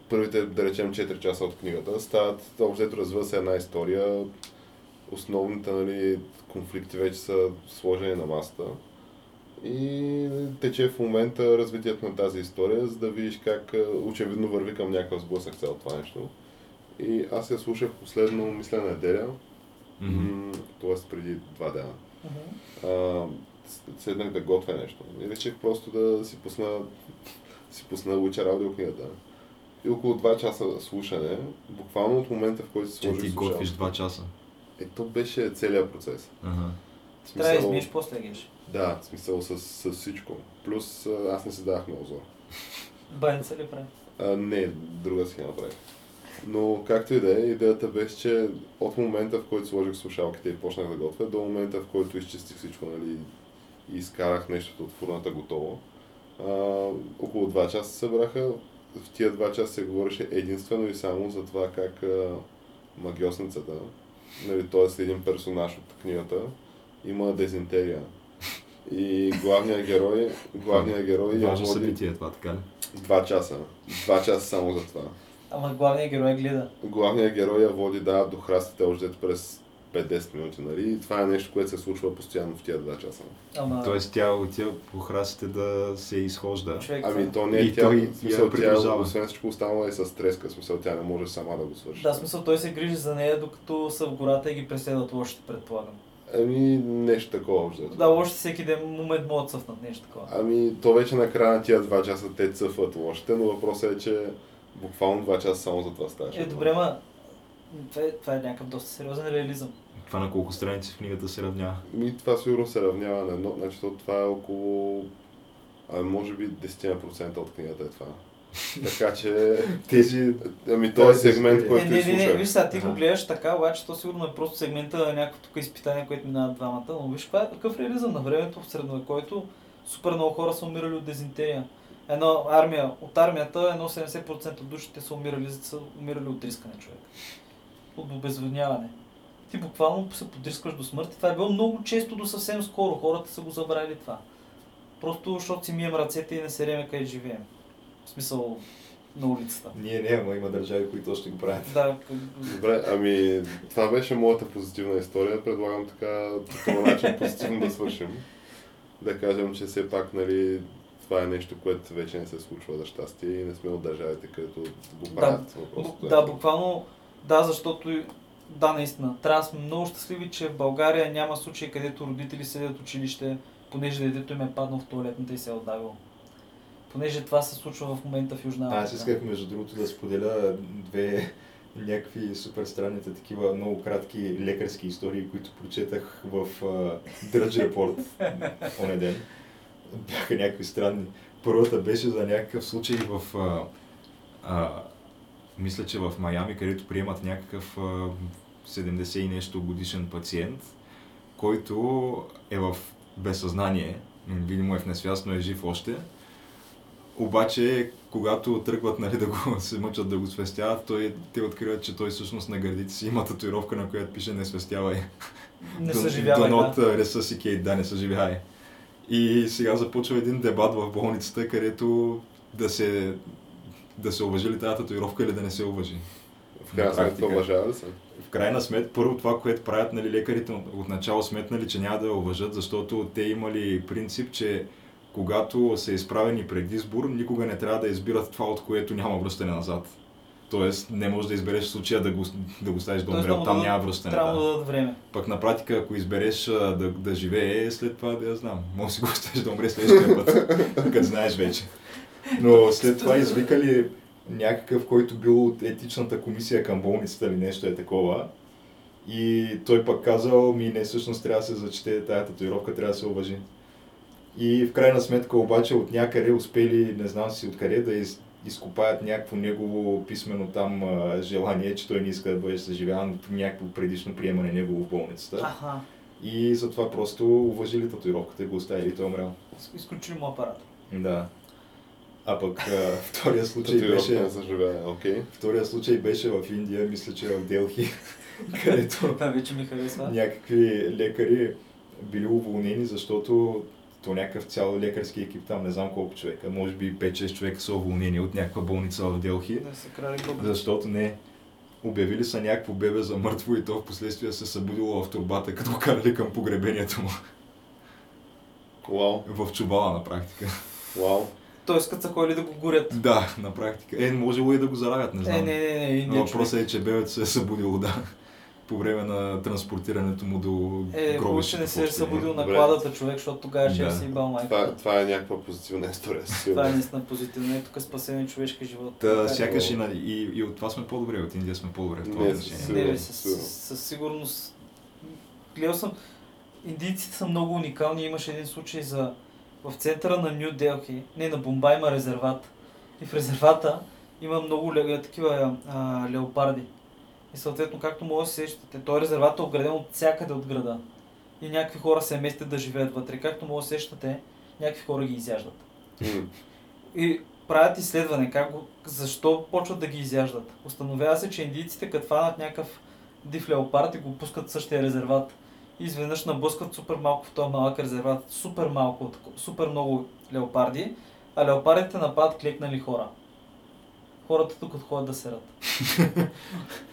първите, да речем, 4 часа от книгата стават, общо развива се една история. Основните нали, конфликти вече са сложени на масата. И тече в момента развитието на тази история, за да видиш как а, очевидно върви към някакъв сблъсък цялото това нещо. И аз я слушах последно, мисля, неделя, Мгм. т.е. преди два дена. Мгм. А, седнах да готвя нещо. И реших просто да си пусна, си пусна Witcher аудиокнигата. И около 2 часа слушане, буквално от момента, в който си Че сложих ти слушалките. готвиш два часа. Е, то беше целият процес. Ага. В Трябва да смисъл- измиеш, после геш. Да, в смисъл с, с всичко. Плюс аз не си давах много зор. Баница ли прави? А, не, друга си я направих. Но както и да е, идеята беше, че от момента, в който сложих слушалките и почнах да готвя, до момента, в който изчистих всичко, нали, и изкарах нещото от фурната готово, а, около 2 часа се събраха. В тия 2 часа се говореше единствено и само за това как а, магиосницата, нали, т.е. един персонаж от книгата, има дезинтерия. И главният герой, главният герой я Важно води събитие е това, така ли? два часа. Два часа само за това. Ама главният герой гледа. Главният герой я води да, до храстите още през 5-10 минути, нали? И това е нещо, което се случва постоянно в тия два часа. Ама Тоест тя отива по храстите да се изхожда. човек... Ами това- то не е И тя, той смисъл, тя, придружава. освен всичко останало е с треска, смисъл тя не може сама да го свърши. Да, смисъл той се грижи за нея, докато са в гората и ги преследват лошите, предполагам. Ами нещо такова още. Да, още всеки ден момент могат да цъфнат нещо такова. Ами то вече на края на тия два часа те цъфват лошите, но въпросът е, че буквално два часа само за това ставаше. Е, добре, ма... Това е, това е някакъв доста сериозен реализъм. Това на колко страници в книгата се равнява. Ми, това сигурно се равнява на едно, значи то това е около, а може би 10% от книгата е това. Така че, Тези... ами този е сегмент, десет- който не, не, не, не, виж сега, ти го гледаш така, обаче то сигурно е просто сегмента на някакво тук изпитание, което минават двамата, но виж каква е какъв реализъм на времето в средновековието супер много хора са умирали от дезинтерия. Една армия, от армията едно 70% от душите са умирали, са умирали от рискане човек. От обезводняване. Ти буквално се подрискаш до смърт и това е било много често до съвсем скоро. Хората са го забравили това. Просто защото си мием ръцете и не се реме къде живеем. В смисъл на улицата. Ние не, ама има държави, които още го правят. Да, Добре, ами това беше моята позитивна история. Предлагам така по този начин позитивно да свършим. Да кажем, че все пак, нали, това е нещо, което вече не се случва за щастие и не сме от държавите, където го правят. Въпросът Бу- е, Да, буквално, да, защото да, наистина. Трябва да сме много щастливи, че в България няма случаи, където родители седят в училище, понеже детето им е паднал в туалетната и се е отдавил. Понеже това се случва в момента в Южна Аз Африка. исках между другото да споделя две някакви супер странните такива много кратки лекарски истории, които прочетах в uh, Drudge Report оне ден. Бяха някакви странни. Първата беше за някакъв случай в... А, а, мисля, че в Майами, където приемат някакъв а, 70 и нещо годишен пациент, който е в безсъзнание, видимо е в несвяст, но е жив още. Обаче, когато тръгват нали, да го се мъчат да го свестяват, той, те откриват, че той всъщност на гърдите си има татуировка, на която пише не свестявай. Не съживявай, Do not да. uh, resuscitate, да, не съживяй. И сега започва един дебат в болницата, където да се, да се уважи ли тази татуировка или да не се уважи. В крайна на сметка уважава ли се? В крайна сметка, първо това, което правят нали, лекарите от- отначало сметнали, че няма да я уважат, защото те имали принцип, че когато са изправени пред избор, никога не трябва да избират това, от което няма връщане назад. Тоест, не можеш да избереш в случая да го, да го ставиш да умре, там няма връщане. Трябва да. да дадат време. Пък на практика, ако избереш да, да живее, след това да я знам. Може си го оставиш да умре следващия път, като знаеш вече. Но след това извикали някакъв, който бил от етичната комисия към болницата или нещо е такова. И той пък казал, ми не, всъщност трябва да се зачете тая татуировка, трябва да се уважи. И в крайна сметка обаче от някъде успели, не знам си откъде, да из, изкопаят някакво негово писмено там а, желание, че той не иска да бъде съживяван при някакво предишно приемане негово в болницата. Аха, И затова просто уважили татуировката и го оставили и той умрял. изключили му апарат. Да. А пък а, втория случай беше... окей. Втория случай беше в Индия, мисля, че в Делхи, където Това вече ми харесва. някакви лекари били уволнени, защото то някакъв цял лекарски екип там, не знам колко човека, може би 5-6 човека са уволнени от някаква болница в Делхи, Да се крали защото не обявили са някакво бебе за мъртво и то в последствие се събудило в турбата, като го карали към погребението му. Вау, В чубала на практика. вау. Тоест, като са ходили да го горят. Да, на практика. Е, можело и да го залягат, не знам. Е, не, не, не, не въпросът е, че бебето се е събудило, да. По време на транспортирането му до Е, хубаво, гробището. не се е събудил на кладата човек, защото тогава ще Да. е си бал майка. Това, това е някаква позитивна история. Това е наистина позитивно. Е, тук спасен човешки живот. Та, е. сякаш и, и, и от това сме по-добре, от Индия сме по-добре в това отношение. Не, със, със сигурност. Гледал съм. Индийците са много уникални. Имаше един случай за в центъра на Нью Делхи, не на Бомбай има резерват. И в резервата има много такива а, леопарди. И съответно, както може да се сещате, той резерват е ограден от всякъде от града. И някакви хора се местят да живеят вътре. Както може да се сещате, някакви хора ги изяждат. М. И правят изследване, как го, защо почват да ги изяждат. Установява се, че индийците, като фанат някакъв див леопард и го пускат в същия резерват, и изведнъж наблъскват супер малко в този малък резерват, супер малко, супер много леопарди, а леопардите нападат клекнали хора. Хората тук ходят да серат.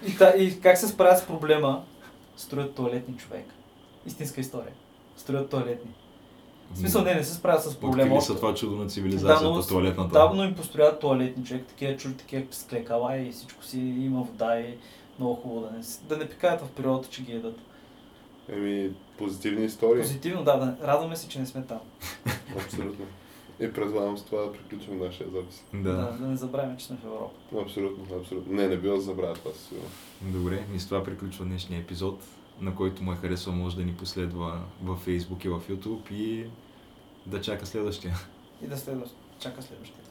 и, та, и как се справят с проблема? Строят туалетни човек. Истинска история. Строят туалетни. В смисъл, не, не се справят с проблема. Открили са това чудо на цивилизацията, но- туалетната. Да, но им построят туалетни човек, такива чули, такива склекала и всичко си има вода и много хубаво да не, да не пикаят в природата, че ги едат. Еми, позитивни истории. Позитивно, да, да, радваме се, че не сме там. Абсолютно. И предлагам с това да приключим нашия запис. Да. Да, да не забравяме, че сме в Европа. Абсолютно, абсолютно. Не, не бива да забравя това със сигурност. Добре, и с това приключва днешния епизод, на който му е харесал, може да ни последва във Facebook и в YouTube и да чака следващия. И да следва, чака следващия.